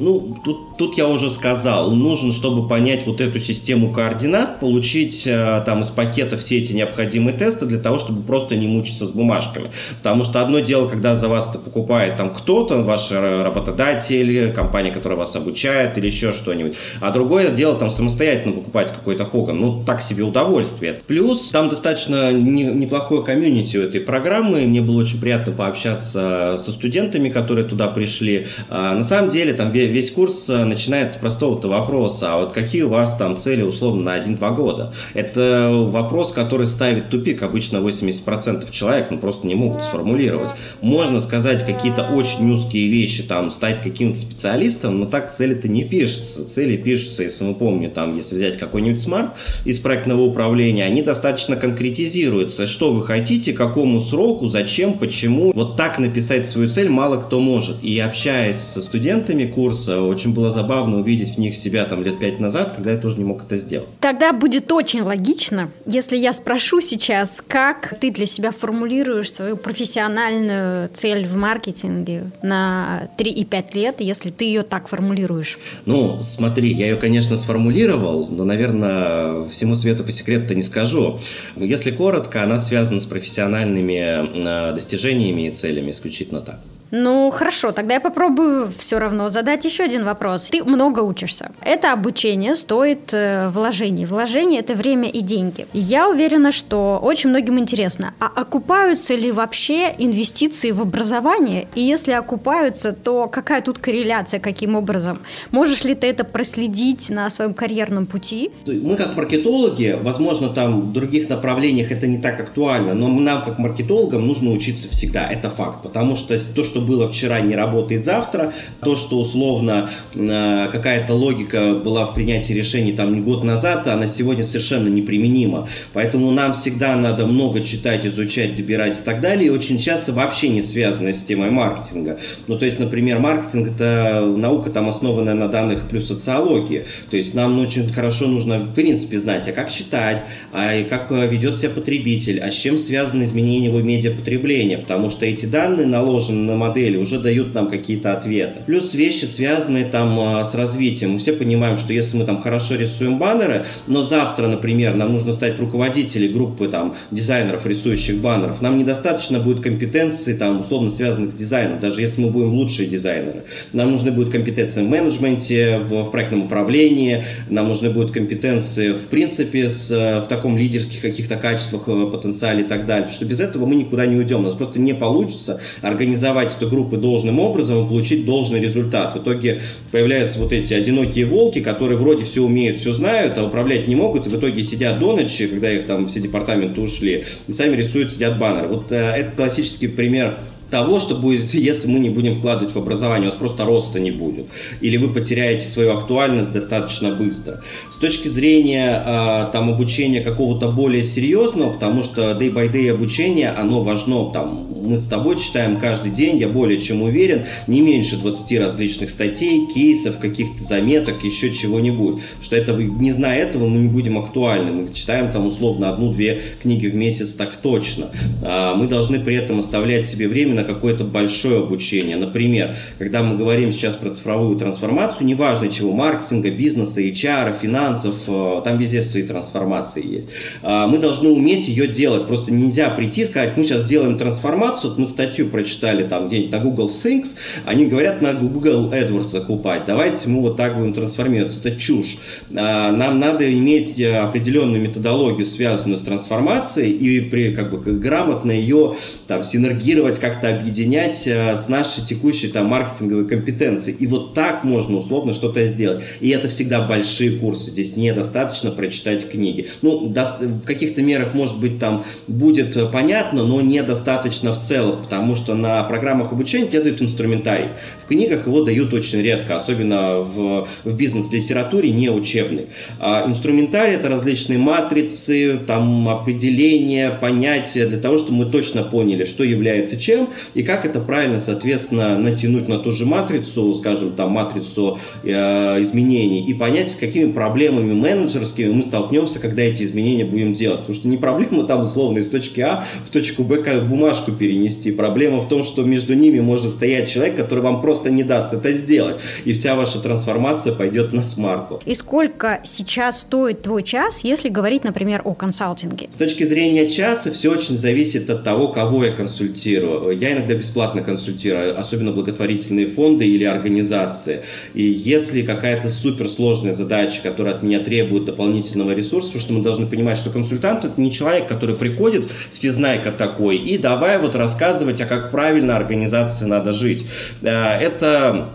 ну, тут, тут я уже сказал, нужен, чтобы понять вот эту систему координат, получить э, там из пакета все эти необходимые тесты для того, чтобы просто не мучиться с бумажками. Потому что одно дело, когда за вас это покупает там кто-то, ваш работодатель, компания, которая вас обучает, или еще что-нибудь. А другое дело там самостоятельно покупать какой-то Хоган. Ну, так себе удовольствие. Плюс там достаточно не, неплохое комьюнити у этой программы. Мне было очень приятно пообщаться со студентами, которые туда пришли. А, на самом деле там весь курс начинается с простого-то вопроса. А вот какие у вас там цели условно на 1-2 года? Это вопрос, который ставит тупик. Обычно 80% человек ну, просто не могут сформулировать. Можно сказать какие-то очень узкие вещи, там, стать каким-то специалистом, но так цели-то не пишутся. Цели пишутся, если мы помним, там, если взять какой-нибудь смарт из проектного управления, они достаточно конкретизируются. Что вы хотите, какому сроку, зачем, почему. Вот так написать свою цель мало кто может. И общаясь со студентами курса, очень было забавно увидеть в них себя там лет пять назад, когда я тоже не мог это сделать. Тогда будет очень логично, если я спрошу сейчас, как ты для себя формулируешь свою профессиональную цель в маркетинге на 3 и 5 лет, если ты ее так формулируешь? Ну, смотри, я ее, конечно, сформулировал, но, наверное, всему свету по секрету-то не скажу. Если коротко, она связана с профессиональными э, достижениями и целями исключительно так. Ну, хорошо, тогда я попробую все равно задать еще один вопрос. Ты много учишься. Это обучение стоит э, вложений. Вложение – это время и деньги. Я уверена, что очень многим интересно, а окупаются ли вообще инвестиции в образование? И если окупаются, то какая тут корреляция, каким образом? Можешь ли ты это проследить на своем карьерном пути? Мы как маркетологи, возможно, там в других направлениях это не так актуально, но нам как маркетологам нужно учиться всегда, это факт. Потому что то, что что было вчера, не работает завтра. То, что условно э, какая-то логика была в принятии решений там год назад, она сегодня совершенно неприменима. Поэтому нам всегда надо много читать, изучать, добирать и так далее. И очень часто вообще не связано с темой маркетинга. Ну, то есть, например, маркетинг – это наука, там, основанная на данных плюс социологии. То есть, нам очень хорошо нужно, в принципе, знать, а как читать, а как ведет себя потребитель, а с чем связано изменение его медиапотребления. Потому что эти данные наложены на модели уже дают нам какие-то ответы. Плюс вещи, связанные там а, с развитием. Мы все понимаем, что если мы там хорошо рисуем баннеры, но завтра, например, нам нужно стать руководителем группы там дизайнеров, рисующих баннеров, нам недостаточно будет компетенции там условно связанных с дизайном, даже если мы будем лучшие дизайнеры. Нам нужны будут компетенции в менеджменте, в, в проектном управлении, нам нужны будут компетенции в принципе с, в таком лидерских каких-то качествах, э, потенциале и так далее. Потому что без этого мы никуда не уйдем. У нас просто не получится организовать эту группы должным образом и получить должный результат. В итоге появляются вот эти одинокие волки, которые вроде все умеют, все знают, а управлять не могут, и в итоге сидят до ночи, когда их там все департаменты ушли, и сами рисуют, сидят баннеры. Вот э, это классический пример того, что будет, если мы не будем вкладывать в образование, у вас просто роста не будет. Или вы потеряете свою актуальность достаточно быстро. С точки зрения э, там, обучения какого-то более серьезного, потому что day by day обучение, оно важно. Там, мы с тобой читаем каждый день, я более чем уверен, не меньше 20 различных статей, кейсов, каких-то заметок, еще чего-нибудь. Что это, не зная этого, мы не будем актуальны. Мы читаем там условно одну-две книги в месяц так точно. Э, мы должны при этом оставлять себе время на какое-то большое обучение. Например, когда мы говорим сейчас про цифровую трансформацию, неважно чего, маркетинга, бизнеса, HR, финансов, э, там везде свои трансформации есть. А, мы должны уметь ее делать. Просто нельзя прийти и сказать, мы сейчас делаем трансформацию, мы статью прочитали там где-нибудь на Google Things, они говорят на Google AdWords закупать. Давайте мы вот так будем трансформироваться. Это чушь. А, нам надо иметь э, определенную методологию, связанную с трансформацией, и при, как бы, грамотно ее там, синергировать как-то объединять э, с нашей текущей там маркетинговой компетенцией. И вот так можно условно что-то сделать. И это всегда большие курсы. Здесь недостаточно прочитать книги. Ну, в каких-то мерах, может быть, там будет понятно, но недостаточно в целом, потому что на программах обучения тебе дают инструментарий. В книгах его дают очень редко, особенно в, в бизнес-литературе, не учебный. А инструментарий – это различные матрицы, там определения, понятия, для того, чтобы мы точно поняли, что является чем, и как это правильно, соответственно, натянуть на ту же матрицу, скажем, там, матрицу э, изменений, и понять, с какими проблемами менеджерскими мы столкнемся, когда эти изменения будем делать. Потому что не проблема там, условно, из точки А в точку Б как бумажку перенести. Проблема в том, что между ними может стоять человек, который вам просто не даст это сделать. И вся ваша трансформация пойдет на смарку. И сколько сейчас стоит твой час, если говорить, например, о консалтинге? С точки зрения часа все очень зависит от того, кого я консультирую. Я иногда бесплатно консультирую, особенно благотворительные фонды или организации. И если какая-то суперсложная задача, которая от меня требует дополнительного ресурса, потому что мы должны понимать, что консультант это не человек, который приходит, все знают, как такой, и давай вот рассказывать, а как правильно организации надо жить. Э, это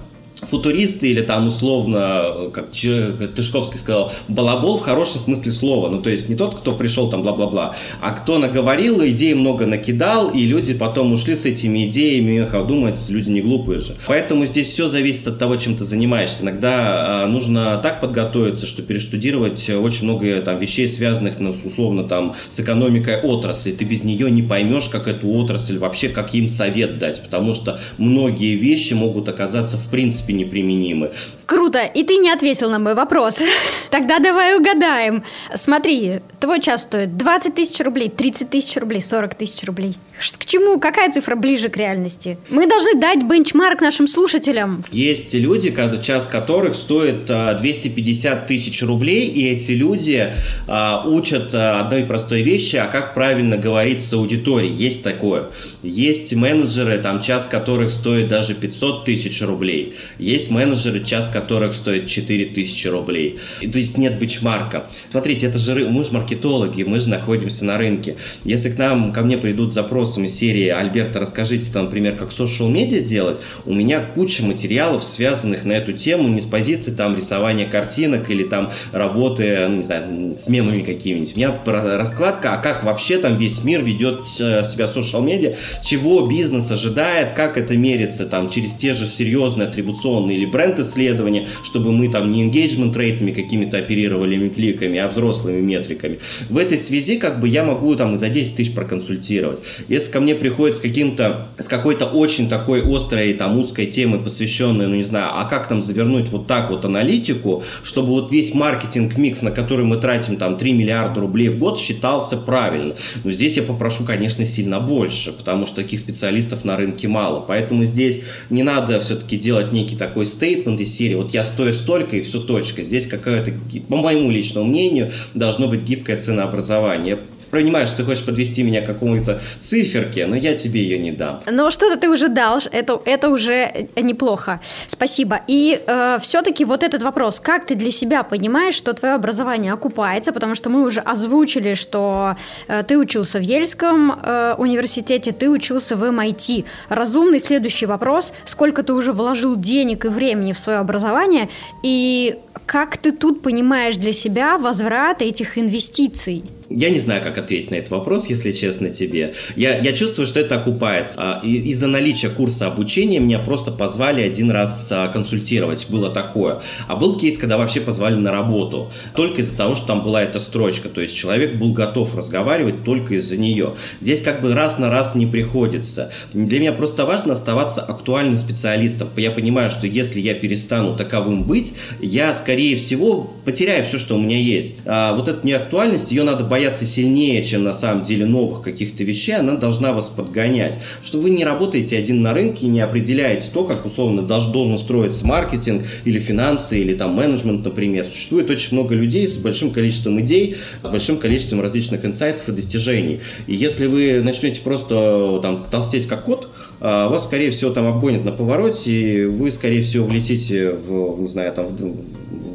футуристы или там условно, как Тышковский сказал, балабол в хорошем смысле слова. Ну, то есть не тот, кто пришел там бла-бла-бла, а кто наговорил, идей много накидал, и люди потом ушли с этими идеями, эх, думать, люди не глупые же. Поэтому здесь все зависит от того, чем ты занимаешься. Иногда а, нужно так подготовиться, что перештудировать очень много там вещей, связанных, ну, условно, там, с экономикой отрасли. Ты без нее не поймешь, как эту отрасль вообще, как им совет дать, потому что многие вещи могут оказаться в принципе неприменимы. Круто, и ты не ответил на мой вопрос. Тогда давай угадаем. Смотри, твой час стоит 20 тысяч рублей, 30 тысяч рублей, 40 тысяч рублей. К чему? Какая цифра ближе к реальности? Мы должны дать бенчмарк нашим слушателям. Есть люди, час которых стоит 250 а, тысяч рублей, и эти люди а, учат а, одной простой вещи, а как правильно говорить с аудиторией. Есть такое. Есть менеджеры, там час которых стоит даже 500 тысяч рублей. Есть менеджеры, час которых стоит 4 тысячи рублей. И, то есть нет бенчмарка. Смотрите, это же мы же маркетологи, мы же находимся на рынке. Если к нам, ко мне придут запросами серии «Альберта, расскажите, там, например, как social медиа делать», у меня куча материалов, связанных на эту тему, не с позиции там рисования картинок или там работы, не знаю, с мемами какими-нибудь. У меня раскладка, а как вообще там весь мир ведет э, себя social медиа, чего бизнес ожидает, как это мерится там через те же серьезные атрибуционные или бренд-исследования, исследования, чтобы мы там не engagement рейтами какими-то оперировали кликами, а взрослыми метриками. В этой связи как бы я могу там за 10 тысяч проконсультировать. Если ко мне приходит с каким-то, с какой-то очень такой острой там узкой темой, посвященной, ну не знаю, а как там завернуть вот так вот аналитику, чтобы вот весь маркетинг-микс, на который мы тратим там 3 миллиарда рублей в год, считался правильно. Но здесь я попрошу, конечно, сильно больше, потому что таких специалистов на рынке мало. Поэтому здесь не надо все-таки делать некий такой стейтмент из серии вот я стою столько и все точка. Здесь какое-то, по моему личному мнению, должно быть гибкое ценообразование понимаю, что ты хочешь подвести меня к какому-то циферке, но я тебе ее не дам. Но что-то ты уже дал, это, это уже неплохо. Спасибо. И э, все-таки вот этот вопрос, как ты для себя понимаешь, что твое образование окупается, потому что мы уже озвучили, что э, ты учился в Ельском э, университете, ты учился в MIT. Эм Разумный следующий вопрос, сколько ты уже вложил денег и времени в свое образование, и как ты тут понимаешь для себя возврат этих инвестиций? Я не знаю, как ответить на этот вопрос, если честно тебе. Я, я чувствую, что это окупается. А, из-за наличия курса обучения меня просто позвали один раз а, консультировать. Было такое. А был кейс, когда вообще позвали на работу. Только из-за того, что там была эта строчка. То есть человек был готов разговаривать только из-за нее. Здесь как бы раз на раз не приходится. Для меня просто важно оставаться актуальным специалистом. Я понимаю, что если я перестану таковым быть, я, скорее всего, потеряю все, что у меня есть. А вот эту неактуальность, ее надо бояться сильнее, чем на самом деле новых каких-то вещей, она должна вас подгонять. Что вы не работаете один на рынке и не определяете то, как условно должен строиться маркетинг или финансы, или там менеджмент, например. Существует очень много людей с большим количеством идей, с большим количеством различных инсайтов и достижений. И если вы начнете просто там толстеть как кот, а, вас, скорее всего, там обгонят на повороте, и вы, скорее всего, влетите в, не знаю, там,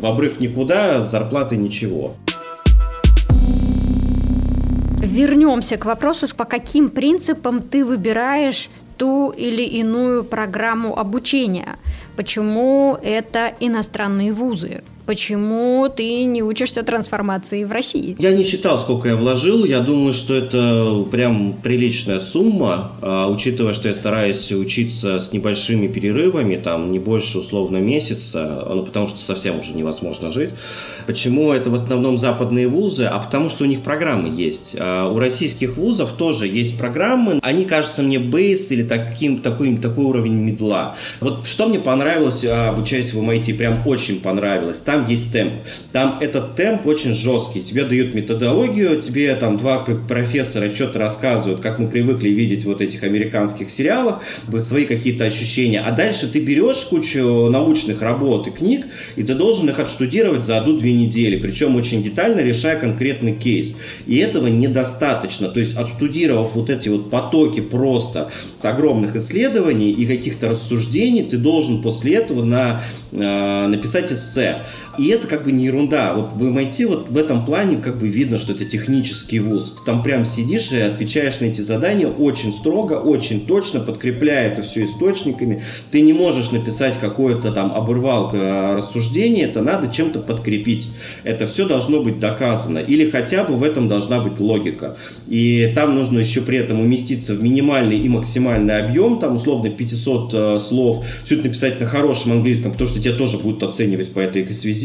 в обрыв никуда, с зарплатой ничего вернемся к вопросу, по каким принципам ты выбираешь ту или иную программу обучения. Почему это иностранные вузы? Почему ты не учишься трансформации в России? Я не считал, сколько я вложил. Я думаю, что это прям приличная сумма, а, учитывая, что я стараюсь учиться с небольшими перерывами, там не больше условно месяца, ну, потому что совсем уже невозможно жить. Почему это в основном западные вузы? А потому что у них программы есть. А у российских вузов тоже есть программы. Они кажутся мне бейс или таким, такой, такой уровень медла. Вот что мне понравилось, а, обучаясь в MIT, прям очень понравилось. Там есть темп. Там этот темп очень жесткий. Тебе дают методологию, тебе там два профессора что-то рассказывают, как мы привыкли видеть вот этих американских сериалах, свои какие-то ощущения. А дальше ты берешь кучу научных работ и книг, и ты должен их отштудировать за одну-две недели. Причем очень детально решая конкретный кейс. И этого недостаточно. То есть отштудировав вот эти вот потоки просто с огромных исследований и каких-то рассуждений, ты должен после этого на, э, написать эссе. И это как бы не ерунда. Вот в MIT вот в этом плане как бы видно, что это технический вуз. Ты там прям сидишь и отвечаешь на эти задания очень строго, очень точно, подкрепляя это все источниками. Ты не можешь написать какое-то там оборвалка э, рассуждение, это надо чем-то подкрепить. Это все должно быть доказано. Или хотя бы в этом должна быть логика. И там нужно еще при этом уместиться в минимальный и максимальный объем, там условно 500 э, слов, все это написать на хорошем английском, потому что тебя тоже будут оценивать по этой связи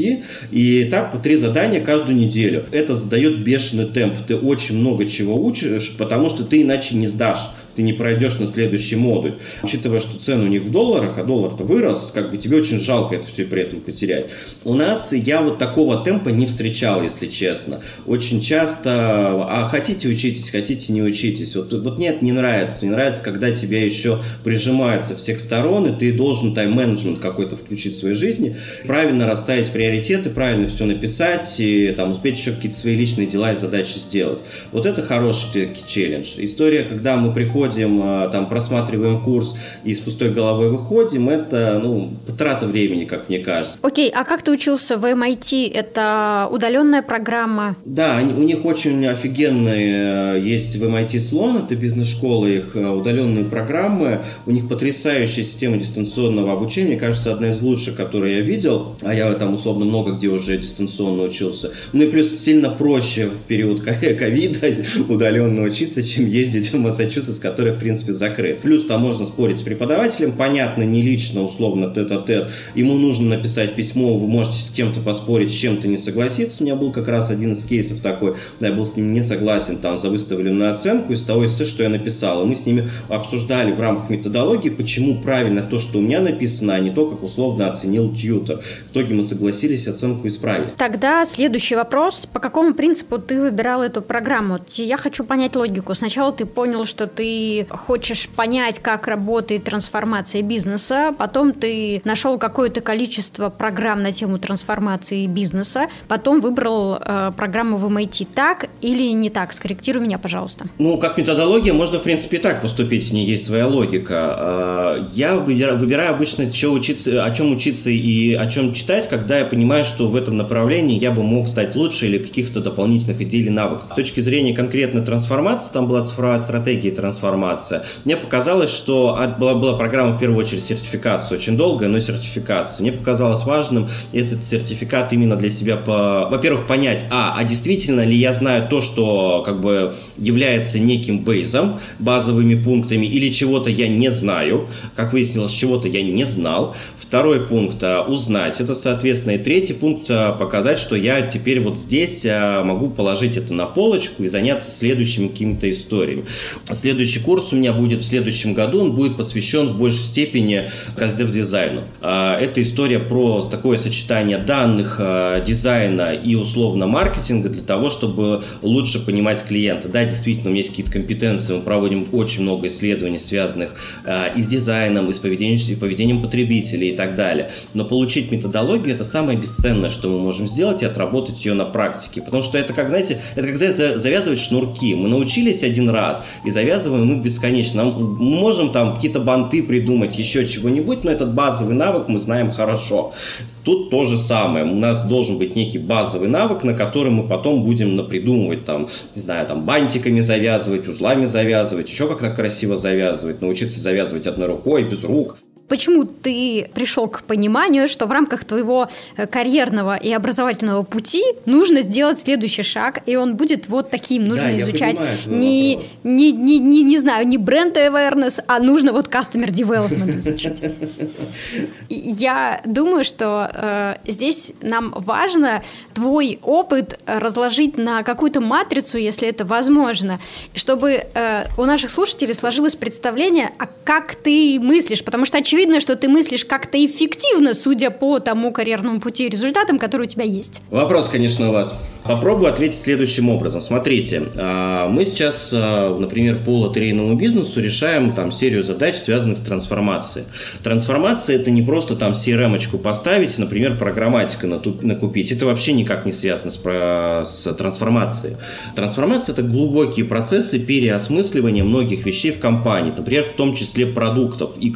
и так по три задания каждую неделю. Это задает бешеный темп. Ты очень много чего учишь, потому что ты иначе не сдашь ты не пройдешь на следующий модуль. Учитывая, что цены у них в долларах, а доллар-то вырос, как бы тебе очень жалко это все при этом потерять. У нас я вот такого темпа не встречал, если честно. Очень часто, а хотите учитесь, хотите не учитесь. Вот, вот мне не нравится. Не нравится, когда тебя еще прижимают со всех сторон, и ты должен тайм-менеджмент какой-то включить в своей жизни, правильно расставить приоритеты, правильно все написать, и там успеть еще какие-то свои личные дела и задачи сделать. Вот это хороший челлендж. История, когда мы приходим приходим, а, там, просматриваем курс и с пустой головой выходим, это, ну, трата времени, как мне кажется. Окей, а как ты учился в MIT? Это удаленная программа? Да, у них очень офигенные э, есть в MIT слон, это бизнес-школа, их э, удаленные программы, у них потрясающая система дистанционного обучения, мне кажется, одна из лучших, которую я видел, а я там условно много где уже дистанционно учился. Ну и плюс сильно проще в период ковида удаленно учиться, чем ездить в Массачусетс, который, в принципе, закрыт. Плюс там можно спорить с преподавателем, понятно, не лично, условно, тет-а-тет. Ему нужно написать письмо, вы можете с кем-то поспорить, с чем-то не согласиться. У меня был как раз один из кейсов такой, да, я был с ним не согласен там за выставленную оценку из того эссе, что я написал. И мы с ними обсуждали в рамках методологии, почему правильно то, что у меня написано, а не то, как условно оценил тьютер. В итоге мы согласились оценку исправить. Тогда следующий вопрос. По какому принципу ты выбирал эту программу? Я хочу понять логику. Сначала ты понял, что ты хочешь понять, как работает трансформация бизнеса, потом ты нашел какое-то количество программ на тему трансформации бизнеса, потом выбрал э, программу в MIT. Так или не так? Скорректируй меня, пожалуйста. Ну, как методология, можно, в принципе, и так поступить, в ней есть своя логика. Э, я выбираю обычно, что учиться, о чем учиться и о чем читать, когда я понимаю, что в этом направлении я бы мог стать лучше или каких-то дополнительных идей или навыков. С точки зрения конкретной трансформации, там была цифровая стратегия трансформации, информация. Мне показалось, что была, была программа в первую очередь сертификация, очень долгая, но сертификация. Мне показалось важным этот сертификат именно для себя, по, во-первых, понять, а, а действительно ли я знаю то, что как бы является неким бейзом, базовыми пунктами, или чего-то я не знаю. Как выяснилось, чего-то я не знал. Второй пункт а, – узнать это, соответственно. И третий пункт а, – показать, что я теперь вот здесь а, могу положить это на полочку и заняться следующими какими-то историями. Следующий курс у меня будет в следующем году, он будет посвящен в большей степени каздев-дизайну. А, это история про такое сочетание данных, а, дизайна и условно маркетинга для того, чтобы лучше понимать клиента. Да, действительно, у меня есть какие-то компетенции, мы проводим очень много исследований, связанных а, и с дизайном, и с поведением, и поведением потребителей и так далее. Но получить методологию – это самое бесценное, что мы можем сделать, и отработать ее на практике. Потому что это как, знаете, это как завязывать шнурки. Мы научились один раз и завязываем мы бесконечно. Мы можем там какие-то банты придумать, еще чего-нибудь, но этот базовый навык мы знаем хорошо. Тут то же самое. У нас должен быть некий базовый навык, на который мы потом будем напридумывать, там, не знаю, там, бантиками завязывать, узлами завязывать, еще как-то красиво завязывать, научиться завязывать одной рукой, без рук. Почему ты пришел к пониманию, что в рамках твоего э, карьерного и образовательного пути нужно сделать следующий шаг, и он будет вот таким, нужно да, изучать не, не, не, не, не знаю, не бренд awareness, а нужно вот customer development изучить. Я думаю, что э, здесь нам важно твой опыт разложить на какую-то матрицу, если это возможно, чтобы э, у наших слушателей сложилось представление, а как ты мыслишь, потому что очевидно, что ты мыслишь как-то эффективно, судя по тому карьерному пути и результатам, которые у тебя есть. Вопрос, конечно, у вас. Попробую ответить следующим образом. Смотрите, а, мы сейчас, а, например, по лотерейному бизнесу решаем там серию задач, связанных с трансформацией. Трансформация – это не просто там CRM-очку поставить, например, программатика накупить. Это вообще никак не связано с, с трансформацией. Трансформация – это глубокие процессы переосмысливания многих вещей в компании, например, в том числе продуктов и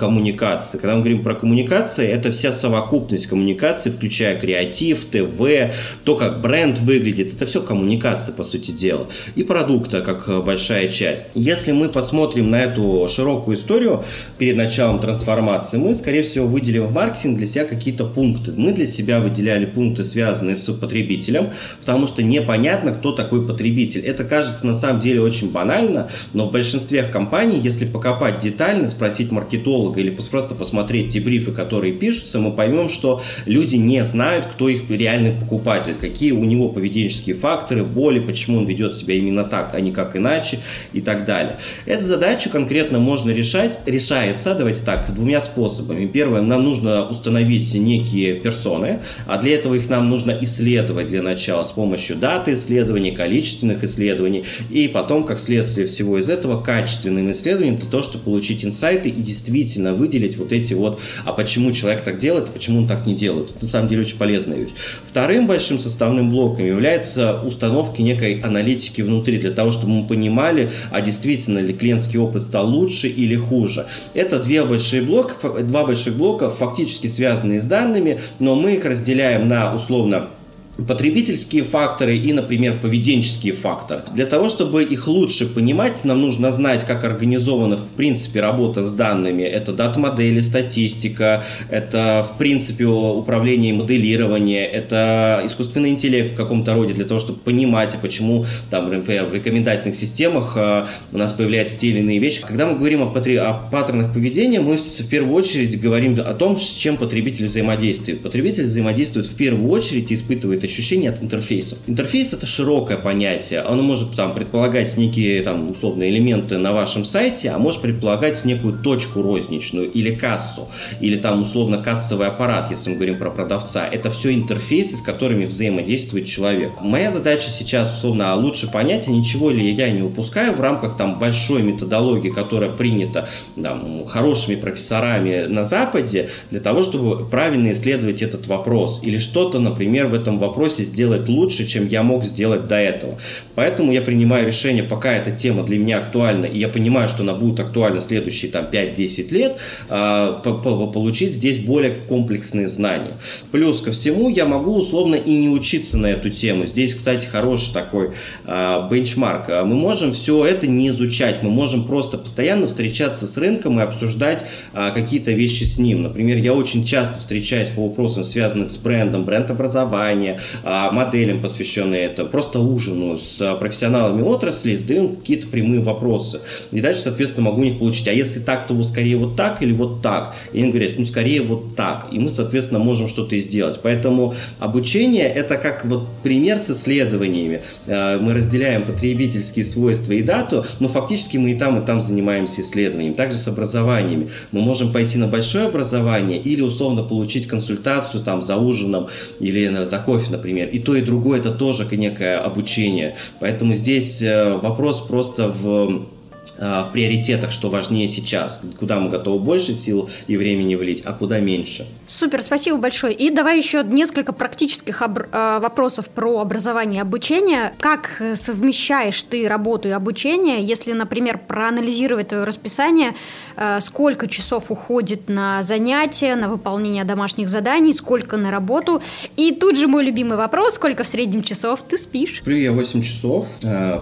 коммуникации. Когда мы говорим про коммуникации, это вся совокупность коммуникаций, включая креатив, ТВ, то, как бренд выглядит, выглядит. Это все коммуникация, по сути дела. И продукта, как э, большая часть. Если мы посмотрим на эту широкую историю перед началом трансформации, мы, скорее всего, выделим в маркетинг для себя какие-то пункты. Мы для себя выделяли пункты, связанные с потребителем, потому что непонятно, кто такой потребитель. Это кажется на самом деле очень банально, но в большинстве компаний, если покопать детально, спросить маркетолога или просто посмотреть те брифы, которые пишутся, мы поймем, что люди не знают, кто их реальный покупатель, какие у него поведенческие факторы, боли, почему он ведет себя именно так, а не как иначе и так далее. Эту задачу конкретно можно решать, решается, давайте так, двумя способами. Первое, нам нужно установить некие персоны, а для этого их нам нужно исследовать для начала с помощью даты исследований, количественных исследований, и потом, как следствие всего из этого, качественным исследованием для того, чтобы получить инсайты и действительно выделить вот эти вот, а почему человек так делает, а почему он так не делает. Это на самом деле очень полезная вещь. Вторым большим составным блоком является установкой некой аналитики внутри, для того, чтобы мы понимали, а действительно ли клиентский опыт стал лучше или хуже. Это две большие блока, два больших блока, фактически связанные с данными, но мы их разделяем на условно потребительские факторы и, например, поведенческие факторы. Для того, чтобы их лучше понимать, нам нужно знать, как организована в принципе работа с данными. Это дата-модели, статистика, это в принципе управление и моделирование, это искусственный интеллект в каком-то роде для того, чтобы понимать, почему там, например, в рекомендательных системах э, у нас появляются те или иные вещи. Когда мы говорим о, патри... о паттернах поведения, мы в первую очередь говорим о том, с чем потребитель взаимодействует. Потребитель взаимодействует в первую очередь и испытывает ощущение от интерфейсов. Интерфейс это широкое понятие. Оно может там предполагать некие там условные элементы на вашем сайте, а может предполагать некую точку розничную или кассу, или там условно кассовый аппарат, если мы говорим про продавца. Это все интерфейсы, с которыми взаимодействует человек. Моя задача сейчас условно а лучше понять, ничего ли я не упускаю в рамках там большой методологии, которая принята там, хорошими профессорами на Западе, для того, чтобы правильно исследовать этот вопрос. Или что-то, например, в этом вопросе вопросе сделать лучше, чем я мог сделать до этого. Поэтому я принимаю решение, пока эта тема для меня актуальна, и я понимаю, что она будет актуальна следующие там, 5-10 лет, а, получить здесь более комплексные знания. Плюс ко всему я могу условно и не учиться на эту тему. Здесь, кстати, хороший такой а, бенчмарк. Мы можем все это не изучать, мы можем просто постоянно встречаться с рынком и обсуждать а, какие-то вещи с ним. Например, я очень часто встречаюсь по вопросам, связанных с брендом, бренд-образования, а, моделям, посвященные это, просто ужину с профессионалами отрасли, задаем какие-то прямые вопросы. И дальше, соответственно, могу у них получить, а если так, то скорее вот так или вот так? И они говорят, ну, скорее вот так. И мы, соответственно, можем что-то и сделать. Поэтому обучение – это как вот пример с исследованиями. А, мы разделяем потребительские свойства и дату, но фактически мы и там, и там занимаемся исследованием. Также с образованиями. Мы можем пойти на большое образование или условно получить консультацию там за ужином или за кофе, например. И то, и другое это тоже некое обучение. Поэтому здесь э, вопрос просто в в приоритетах, что важнее сейчас, куда мы готовы больше сил и времени влить, а куда меньше. Супер, спасибо большое. И давай еще несколько практических а, вопросов про образование и обучение. Как совмещаешь ты работу и обучение, если, например, проанализировать твое расписание, сколько часов уходит на занятия, на выполнение домашних заданий, сколько на работу? И тут же мой любимый вопрос, сколько в среднем часов ты спишь? Сплю я 8 часов,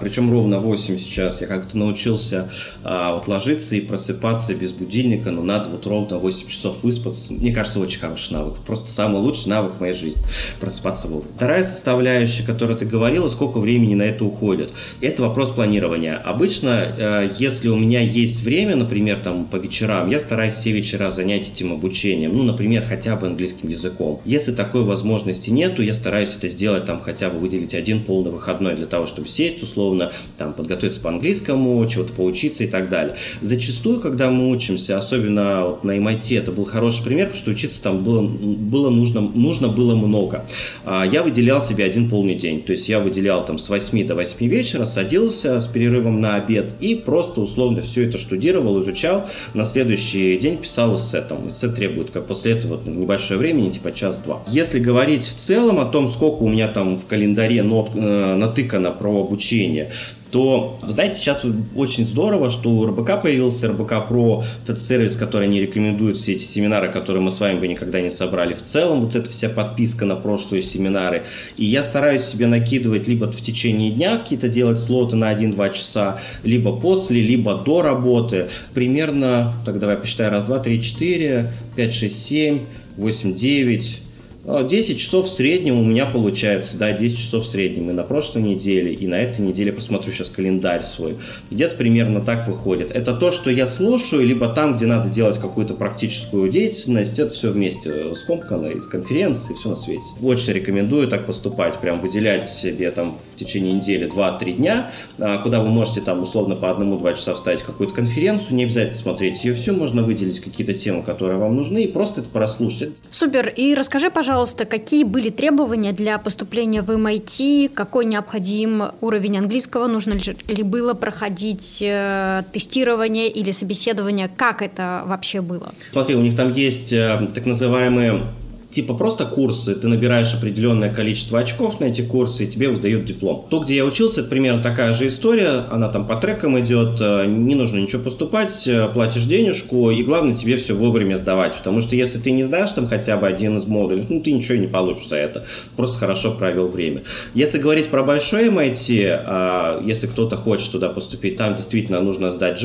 причем ровно 8 сейчас. Я как-то научился А вот ложиться и просыпаться без будильника, ну, надо вот ровно 8 часов выспаться. Мне кажется, очень хороший навык. Просто самый лучший навык в моей жизни. Просыпаться вовремя. Вторая составляющая, которую ты говорила, сколько времени на это уходит. Это вопрос планирования. Обычно, э, если у меня есть время, например, там по вечерам, я стараюсь все вечера занять этим обучением. Ну, например, хотя бы английским языком. Если такой возможности нету, я стараюсь это сделать там хотя бы выделить один полный выходной для того, чтобы сесть условно, там подготовиться по английскому, чего-то поучиться и так далее. Зачастую, когда мы учимся, особенно вот на MIT, это был хороший пример, потому что учиться там было, было нужно, нужно было много. А, я выделял себе один полный день, то есть я выделял там с 8 до 8 вечера, садился с перерывом на обед и просто условно все это штудировал, изучал, на следующий день писал эссе, там, эссе требует, как после этого ну, небольшое времени, типа час-два. Если говорить в целом о том, сколько у меня там в календаре нот, э, натыкано про обучение, то, знаете, сейчас очень здорово, что у РБК появился РБК Про, этот сервис, который они рекомендуют, все эти семинары, которые мы с вами бы никогда не собрали. В целом, вот эта вся подписка на прошлые семинары. И я стараюсь себе накидывать либо в течение дня какие-то делать слоты на 1-2 часа, либо после, либо до работы. Примерно, так давай посчитай, раз, два, три, четыре, пять, шесть, семь, восемь, девять, 10 а, часов в среднем у меня получается, да, 10 часов в среднем. И на прошлой неделе, и на этой неделе, посмотрю сейчас календарь свой. Где-то примерно так выходит. Это то, что я слушаю, либо там, где надо делать какую-то практическую деятельность, это все вместе скомкано, из конференции, все на свете. Очень рекомендую так поступать, прям выделять себе там течение недели 2-3 дня, а, куда вы можете там условно по одному-два часа вставить какую-то конференцию, не обязательно смотреть ее все, можно выделить какие-то темы, которые вам нужны, и просто это прослушать. Супер, и расскажи, пожалуйста, пожалуйста, какие были требования для поступления в MIT, какой необходим уровень английского, нужно ли было проходить э, тестирование или собеседование, как это вообще было? Смотри, у них там есть э, так называемые типа просто курсы, ты набираешь определенное количество очков на эти курсы, и тебе выдают диплом. То, где я учился, это примерно такая же история, она там по трекам идет, э, не нужно ничего поступать, э, платишь денежку, и главное тебе все вовремя сдавать, потому что если ты не знаешь там хотя бы один из модулей, ну ты ничего не получишь за это, просто хорошо провел время. Если говорить про большой MIT, а, если кто-то хочет туда поступить, там действительно нужно сдать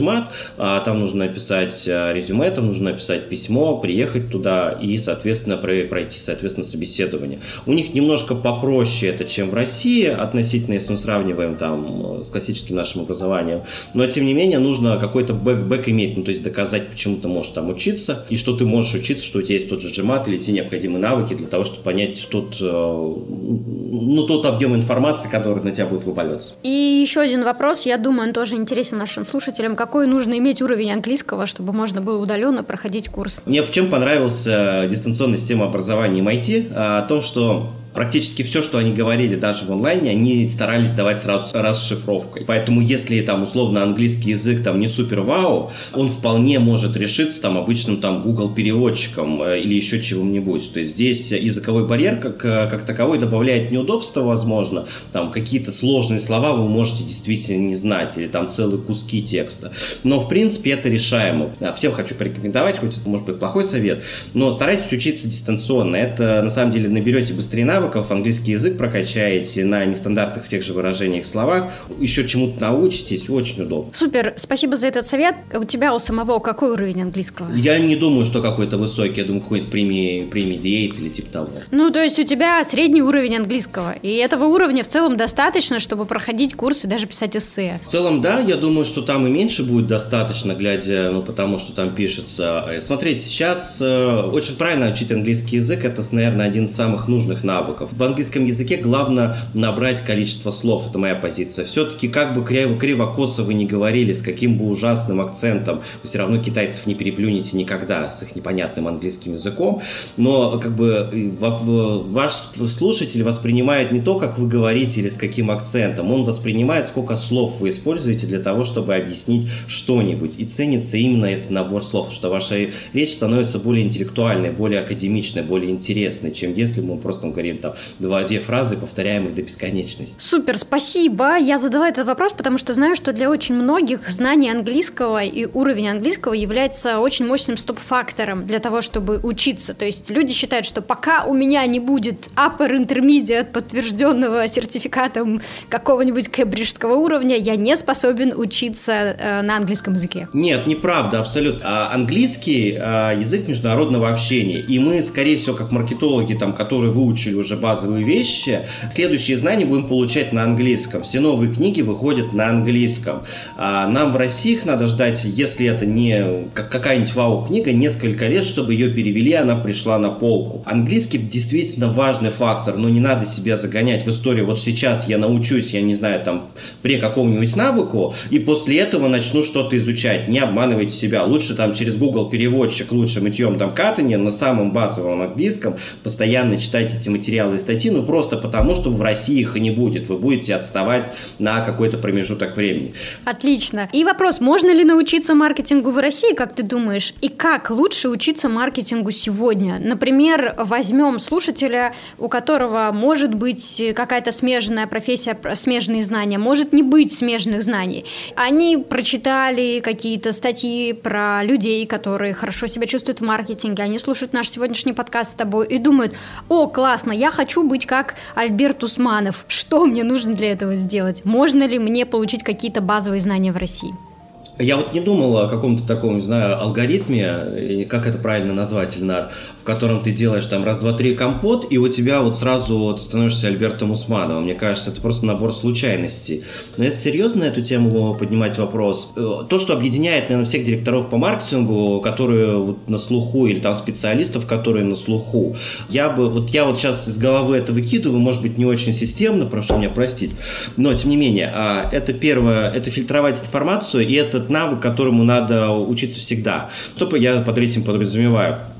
а, там нужно написать э, резюме, там нужно написать письмо, приехать туда и, соответственно, пройти, соответственно, собеседование. У них немножко попроще это, чем в России, относительно, если мы сравниваем там с классическим нашим образованием. Но, тем не менее, нужно какой-то бэк, бэк иметь, ну, то есть доказать, почему ты можешь там учиться, и что ты можешь учиться, что у тебя есть тот же GMAT или те необходимые навыки для того, чтобы понять тот, э, ну, тот объем информации, который на тебя будет выпаливаться. И еще один вопрос, я думаю, он тоже интересен нашим слушателям. Какой нужно иметь уровень английского, чтобы можно было удаленно проходить курс? Мне чем понравился дистанционная система образования образовании MIT о том, что практически все, что они говорили даже в онлайне, они старались давать сразу расшифровкой. Поэтому если там условно английский язык там не супер вау, он вполне может решиться там обычным там Google переводчиком э, или еще чего-нибудь. То есть здесь языковой барьер как, э, как таковой добавляет неудобства, возможно. Там какие-то сложные слова вы можете действительно не знать или там целые куски текста. Но в принципе это решаемо. Всем хочу порекомендовать, хоть это может быть плохой совет, но старайтесь учиться дистанционно. Это на самом деле наберете быстрее навык, навыков, английский язык прокачаете на нестандартных тех же выражениях, словах, еще чему-то научитесь, очень удобно. Супер, спасибо за этот совет. У тебя у самого какой уровень английского? Я не думаю, что какой-то высокий, я думаю, какой-то диет или типа того. Ну, то есть у тебя средний уровень английского, и этого уровня в целом достаточно, чтобы проходить курсы, даже писать эссе. В целом, да, я думаю, что там и меньше будет достаточно, глядя, ну, потому что там пишется. Э, смотрите, сейчас э, очень правильно учить английский язык, это, наверное, один из самых нужных навыков навыков. В английском языке главное набрать количество слов, это моя позиция. Все-таки как бы криво, криво-косо вы не говорили, с каким бы ужасным акцентом, вы все равно китайцев не переплюнете никогда с их непонятным английским языком, но как бы ваш слушатель воспринимает не то, как вы говорите или с каким акцентом, он воспринимает, сколько слов вы используете для того, чтобы объяснить что-нибудь. И ценится именно этот набор слов, что ваша речь становится более интеллектуальной, более академичной, более интересной, чем если мы просто говорим там два-две фразы, повторяемые до бесконечности. Супер, спасибо. Я задала этот вопрос, потому что знаю, что для очень многих знание английского и уровень английского является очень мощным стоп-фактором для того, чтобы учиться. То есть люди считают, что пока у меня не будет upper intermediate, подтвержденного сертификатом какого-нибудь кембриджского уровня, я не способен учиться э, на английском языке. Нет, неправда, абсолютно. А английский а, язык международного общения. И мы, скорее всего, как маркетологи, там, которые выучили уже базовые вещи, следующие знания будем получать на английском. Все новые книги выходят на английском. А нам в России их надо ждать, если это не какая-нибудь вау-книга, несколько лет, чтобы ее перевели, она пришла на полку. Английский действительно важный фактор, но не надо себя загонять в историю. Вот сейчас я научусь, я не знаю, там, при какому-нибудь навыку, и после этого начну что-то изучать. Не обманывайте себя. Лучше там через Google переводчик, лучше мытьем там катания на самом базовом английском, постоянно читать эти материалы и статьи, ну просто потому, что в России их и не будет. Вы будете отставать на какой-то промежуток времени. Отлично. И вопрос, можно ли научиться маркетингу в России, как ты думаешь? И как лучше учиться маркетингу сегодня? Например, возьмем слушателя, у которого может быть какая-то смежная профессия, смежные знания, может не быть смежных знаний. Они прочитали какие-то статьи про людей, которые хорошо себя чувствуют в маркетинге, они слушают наш сегодняшний подкаст с тобой и думают, о, классно, я хочу быть как Альберт Усманов. Что мне нужно для этого сделать? Можно ли мне получить какие-то базовые знания в России? Я вот не думал о каком-то таком, не знаю, алгоритме, как это правильно назвать, Ильнар, в котором ты делаешь там раз, два, три компот, и у тебя вот сразу вот становишься Альбертом Усмановым. Мне кажется, это просто набор случайностей. Но если серьезно эту тему поднимать вопрос, э, то, что объединяет, наверное, всех директоров по маркетингу, которые вот на слуху, или там специалистов, которые на слуху, я бы, вот я вот сейчас из головы это выкидываю, может быть, не очень системно, прошу меня простить, но, тем не менее, а, это первое, это фильтровать информацию, и этот навык, которому надо учиться всегда. Что я под этим подразумеваю?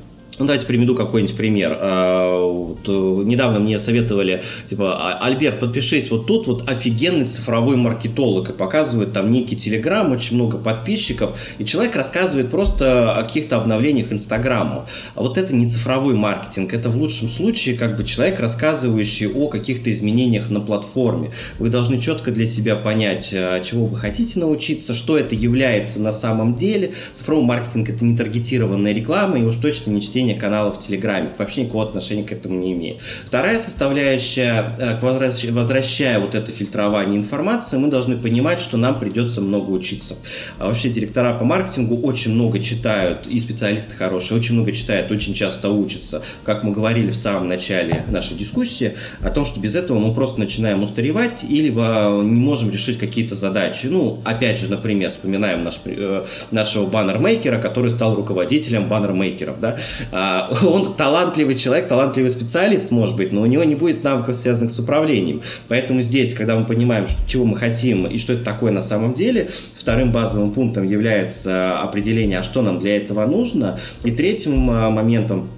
Ну, давайте приведу какой-нибудь пример. А, вот, э, недавно мне советовали, типа, «А, Альберт, подпишись вот тут, вот офигенный цифровой маркетолог, и показывает там некий телеграм, очень много подписчиков, и человек рассказывает просто о каких-то обновлениях Инстаграма. А вот это не цифровой маркетинг, это в лучшем случае как бы человек, рассказывающий о каких-то изменениях на платформе. Вы должны четко для себя понять, а, чего вы хотите научиться, что это является на самом деле. Цифровой маркетинг это не таргетированная реклама, и уж точно не чтение ведения каналов в Телеграме. Вообще никакого отношения к этому не имеет. Вторая составляющая, э, возвращая вот это фильтрование информации, мы должны понимать, что нам придется много учиться. А вообще директора по маркетингу очень много читают, и специалисты хорошие, очень много читают, очень часто учатся. Как мы говорили в самом начале нашей дискуссии, о том, что без этого мы просто начинаем устаревать или не можем решить какие-то задачи. Ну, опять же, например, вспоминаем наш, э, нашего баннермейкера, который стал руководителем баннермейкеров. Да? А, он талантливый человек, талантливый специалист, может быть, но у него не будет навыков, связанных с управлением. Поэтому здесь, когда мы понимаем, чего мы хотим и что это такое на самом деле, вторым базовым пунктом является определение, а что нам для этого нужно. И третьим а, моментом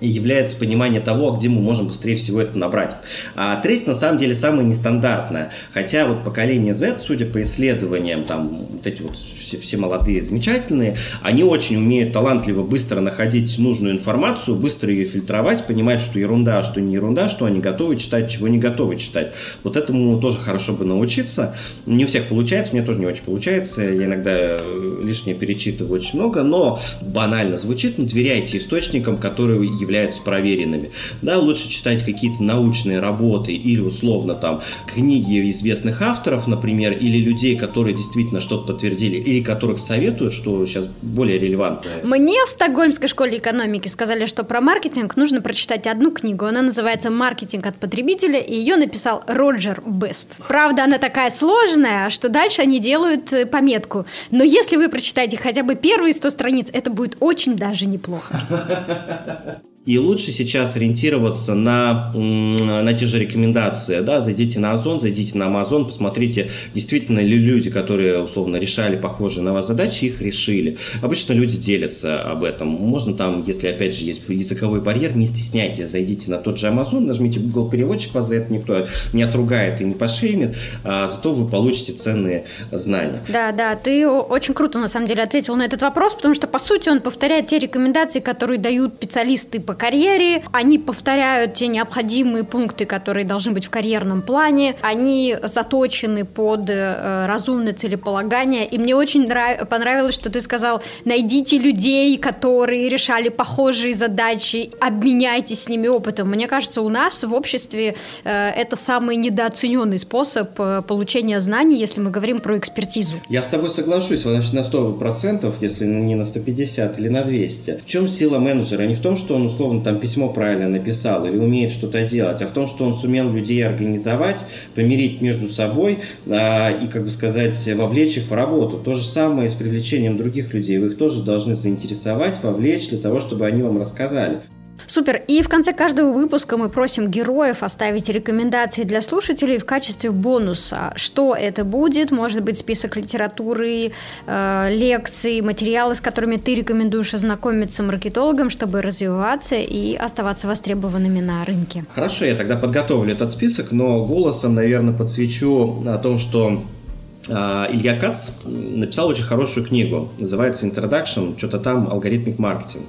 является понимание того, где мы можем быстрее всего это набрать. А третье, на самом деле, самое нестандартное. Хотя вот поколение Z, судя по исследованиям, там вот эти вот все, все молодые, замечательные, они очень умеют талантливо быстро находить нужную информацию, быстро ее фильтровать, понимать, что ерунда, а что не ерунда, что они готовы читать, чего не готовы читать. Вот этому тоже хорошо бы научиться. Не у всех получается, мне тоже не очень получается. Я иногда э, лишнее перечитываю очень много, но банально звучит, но доверяйте источникам, которые являются проверенными. Да, лучше читать какие-то научные работы или условно там книги известных авторов, например, или людей, которые действительно что-то подтвердили, или которых советую, что сейчас более релевантно. Мне в Стокгольмской школе экономики сказали, что про маркетинг нужно прочитать одну книгу. Она называется «Маркетинг от потребителя», и ее написал Роджер Бест. Правда, она такая сложная, что дальше они делают э, пометку. Но если вы прочитаете хотя бы первые 100 страниц, это будет очень даже неплохо. И лучше сейчас ориентироваться на, на те же рекомендации. Да? Зайдите на Озон, зайдите на Amazon, посмотрите, действительно ли люди, которые условно решали похожие на вас задачи, их решили. Обычно люди делятся об этом. Можно там, если опять же есть языковой барьер, не стесняйтесь, зайдите на тот же Amazon, нажмите Google переводчик, вас за это никто не отругает и не пошеймит, а зато вы получите ценные знания. Да, да, ты очень круто на самом деле ответил на этот вопрос, потому что по сути он повторяет те рекомендации, которые дают специалисты по карьере, они повторяют те необходимые пункты, которые должны быть в карьерном плане, они заточены под э, разумное целеполагание, и мне очень нрав... понравилось, что ты сказал, найдите людей, которые решали похожие задачи, обменяйтесь с ними опытом. Мне кажется, у нас в обществе э, это самый недооцененный способ э, получения знаний, если мы говорим про экспертизу. Я с тобой соглашусь на 100%, если не на 150 или на 200. В чем сила менеджера? Не в том, что он условно там письмо правильно написал или умеет что-то делать, а в том, что он сумел людей организовать, помирить между собой а, и, как бы сказать, вовлечь их в работу. То же самое с привлечением других людей. Вы их тоже должны заинтересовать, вовлечь для того, чтобы они вам рассказали. Супер. И в конце каждого выпуска мы просим героев оставить рекомендации для слушателей в качестве бонуса. Что это будет? Может быть, список литературы, э, лекций, материалы, с которыми ты рекомендуешь ознакомиться маркетологам, чтобы развиваться и оставаться востребованными на рынке. Хорошо, я тогда подготовлю этот список, но голосом, наверное, подсвечу о том, что Илья Кац написал очень хорошую книгу, называется Introduction, что-то там, алгоритмик маркетинг.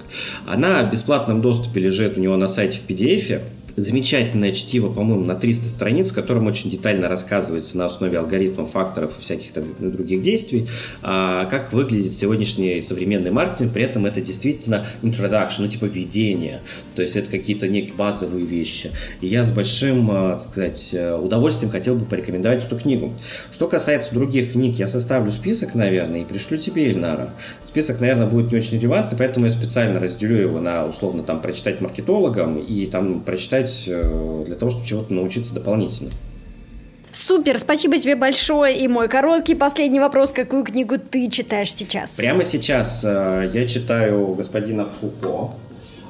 Она в бесплатном доступе лежит у него на сайте в PDF, замечательное чтиво, по-моему, на 300 страниц, в котором очень детально рассказывается на основе алгоритмов, факторов и всяких там других действий, а, как выглядит сегодняшний современный маркетинг, при этом это действительно introduction, ну типа введение, то есть это какие-то некие базовые вещи. И я с большим, а, так сказать, удовольствием хотел бы порекомендовать эту книгу. Что касается других книг, я составлю список, наверное, и пришлю тебе, Ильнара. Список, наверное, будет не очень релевантный, поэтому я специально разделю его на, условно, там, прочитать маркетологам и там прочитать э, для того, чтобы чего-то научиться дополнительно. Супер, спасибо тебе большое. И мой короткий последний вопрос. Какую книгу ты читаешь сейчас? Прямо сейчас э, я читаю господина Фуко.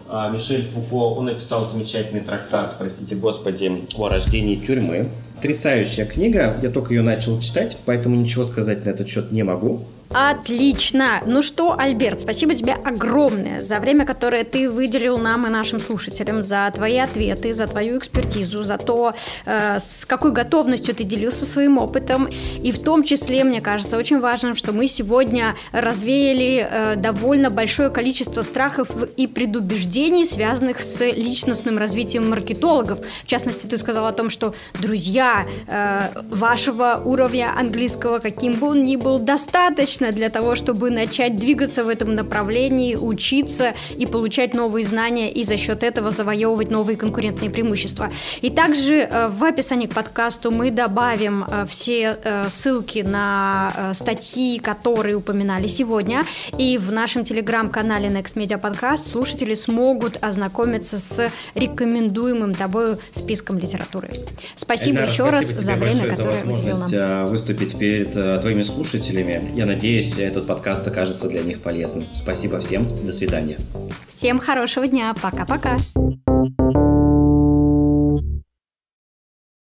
А, Мишель Фуко, он написал замечательный трактат, простите господи, о рождении тюрьмы. Потрясающая книга, я только ее начал читать, поэтому ничего сказать на этот счет не могу. Отлично! Ну что, Альберт, спасибо тебе огромное за время, которое ты выделил нам и нашим слушателям, за твои ответы, за твою экспертизу, за то, э, с какой готовностью ты делился своим опытом. И в том числе, мне кажется, очень важным, что мы сегодня развеяли э, довольно большое количество страхов и предубеждений, связанных с личностным развитием маркетологов. В частности, ты сказал о том, что, друзья, э, вашего уровня английского, каким бы он ни был, достаточно достаточно для того, чтобы начать двигаться в этом направлении, учиться и получать новые знания, и за счет этого завоевывать новые конкурентные преимущества. И также э, в описании к подкасту мы добавим э, все э, ссылки на статьи, которые упоминали сегодня, и в нашем телеграм-канале Next Media Podcast слушатели смогут ознакомиться с рекомендуемым тобой списком литературы. Спасибо Эльнара, еще спасибо раз за время, которое уделил нам. выступить перед твоими слушателями. Я надеюсь, Надеюсь, этот подкаст окажется для них полезным. Спасибо всем. До свидания. Всем хорошего дня. Пока-пока.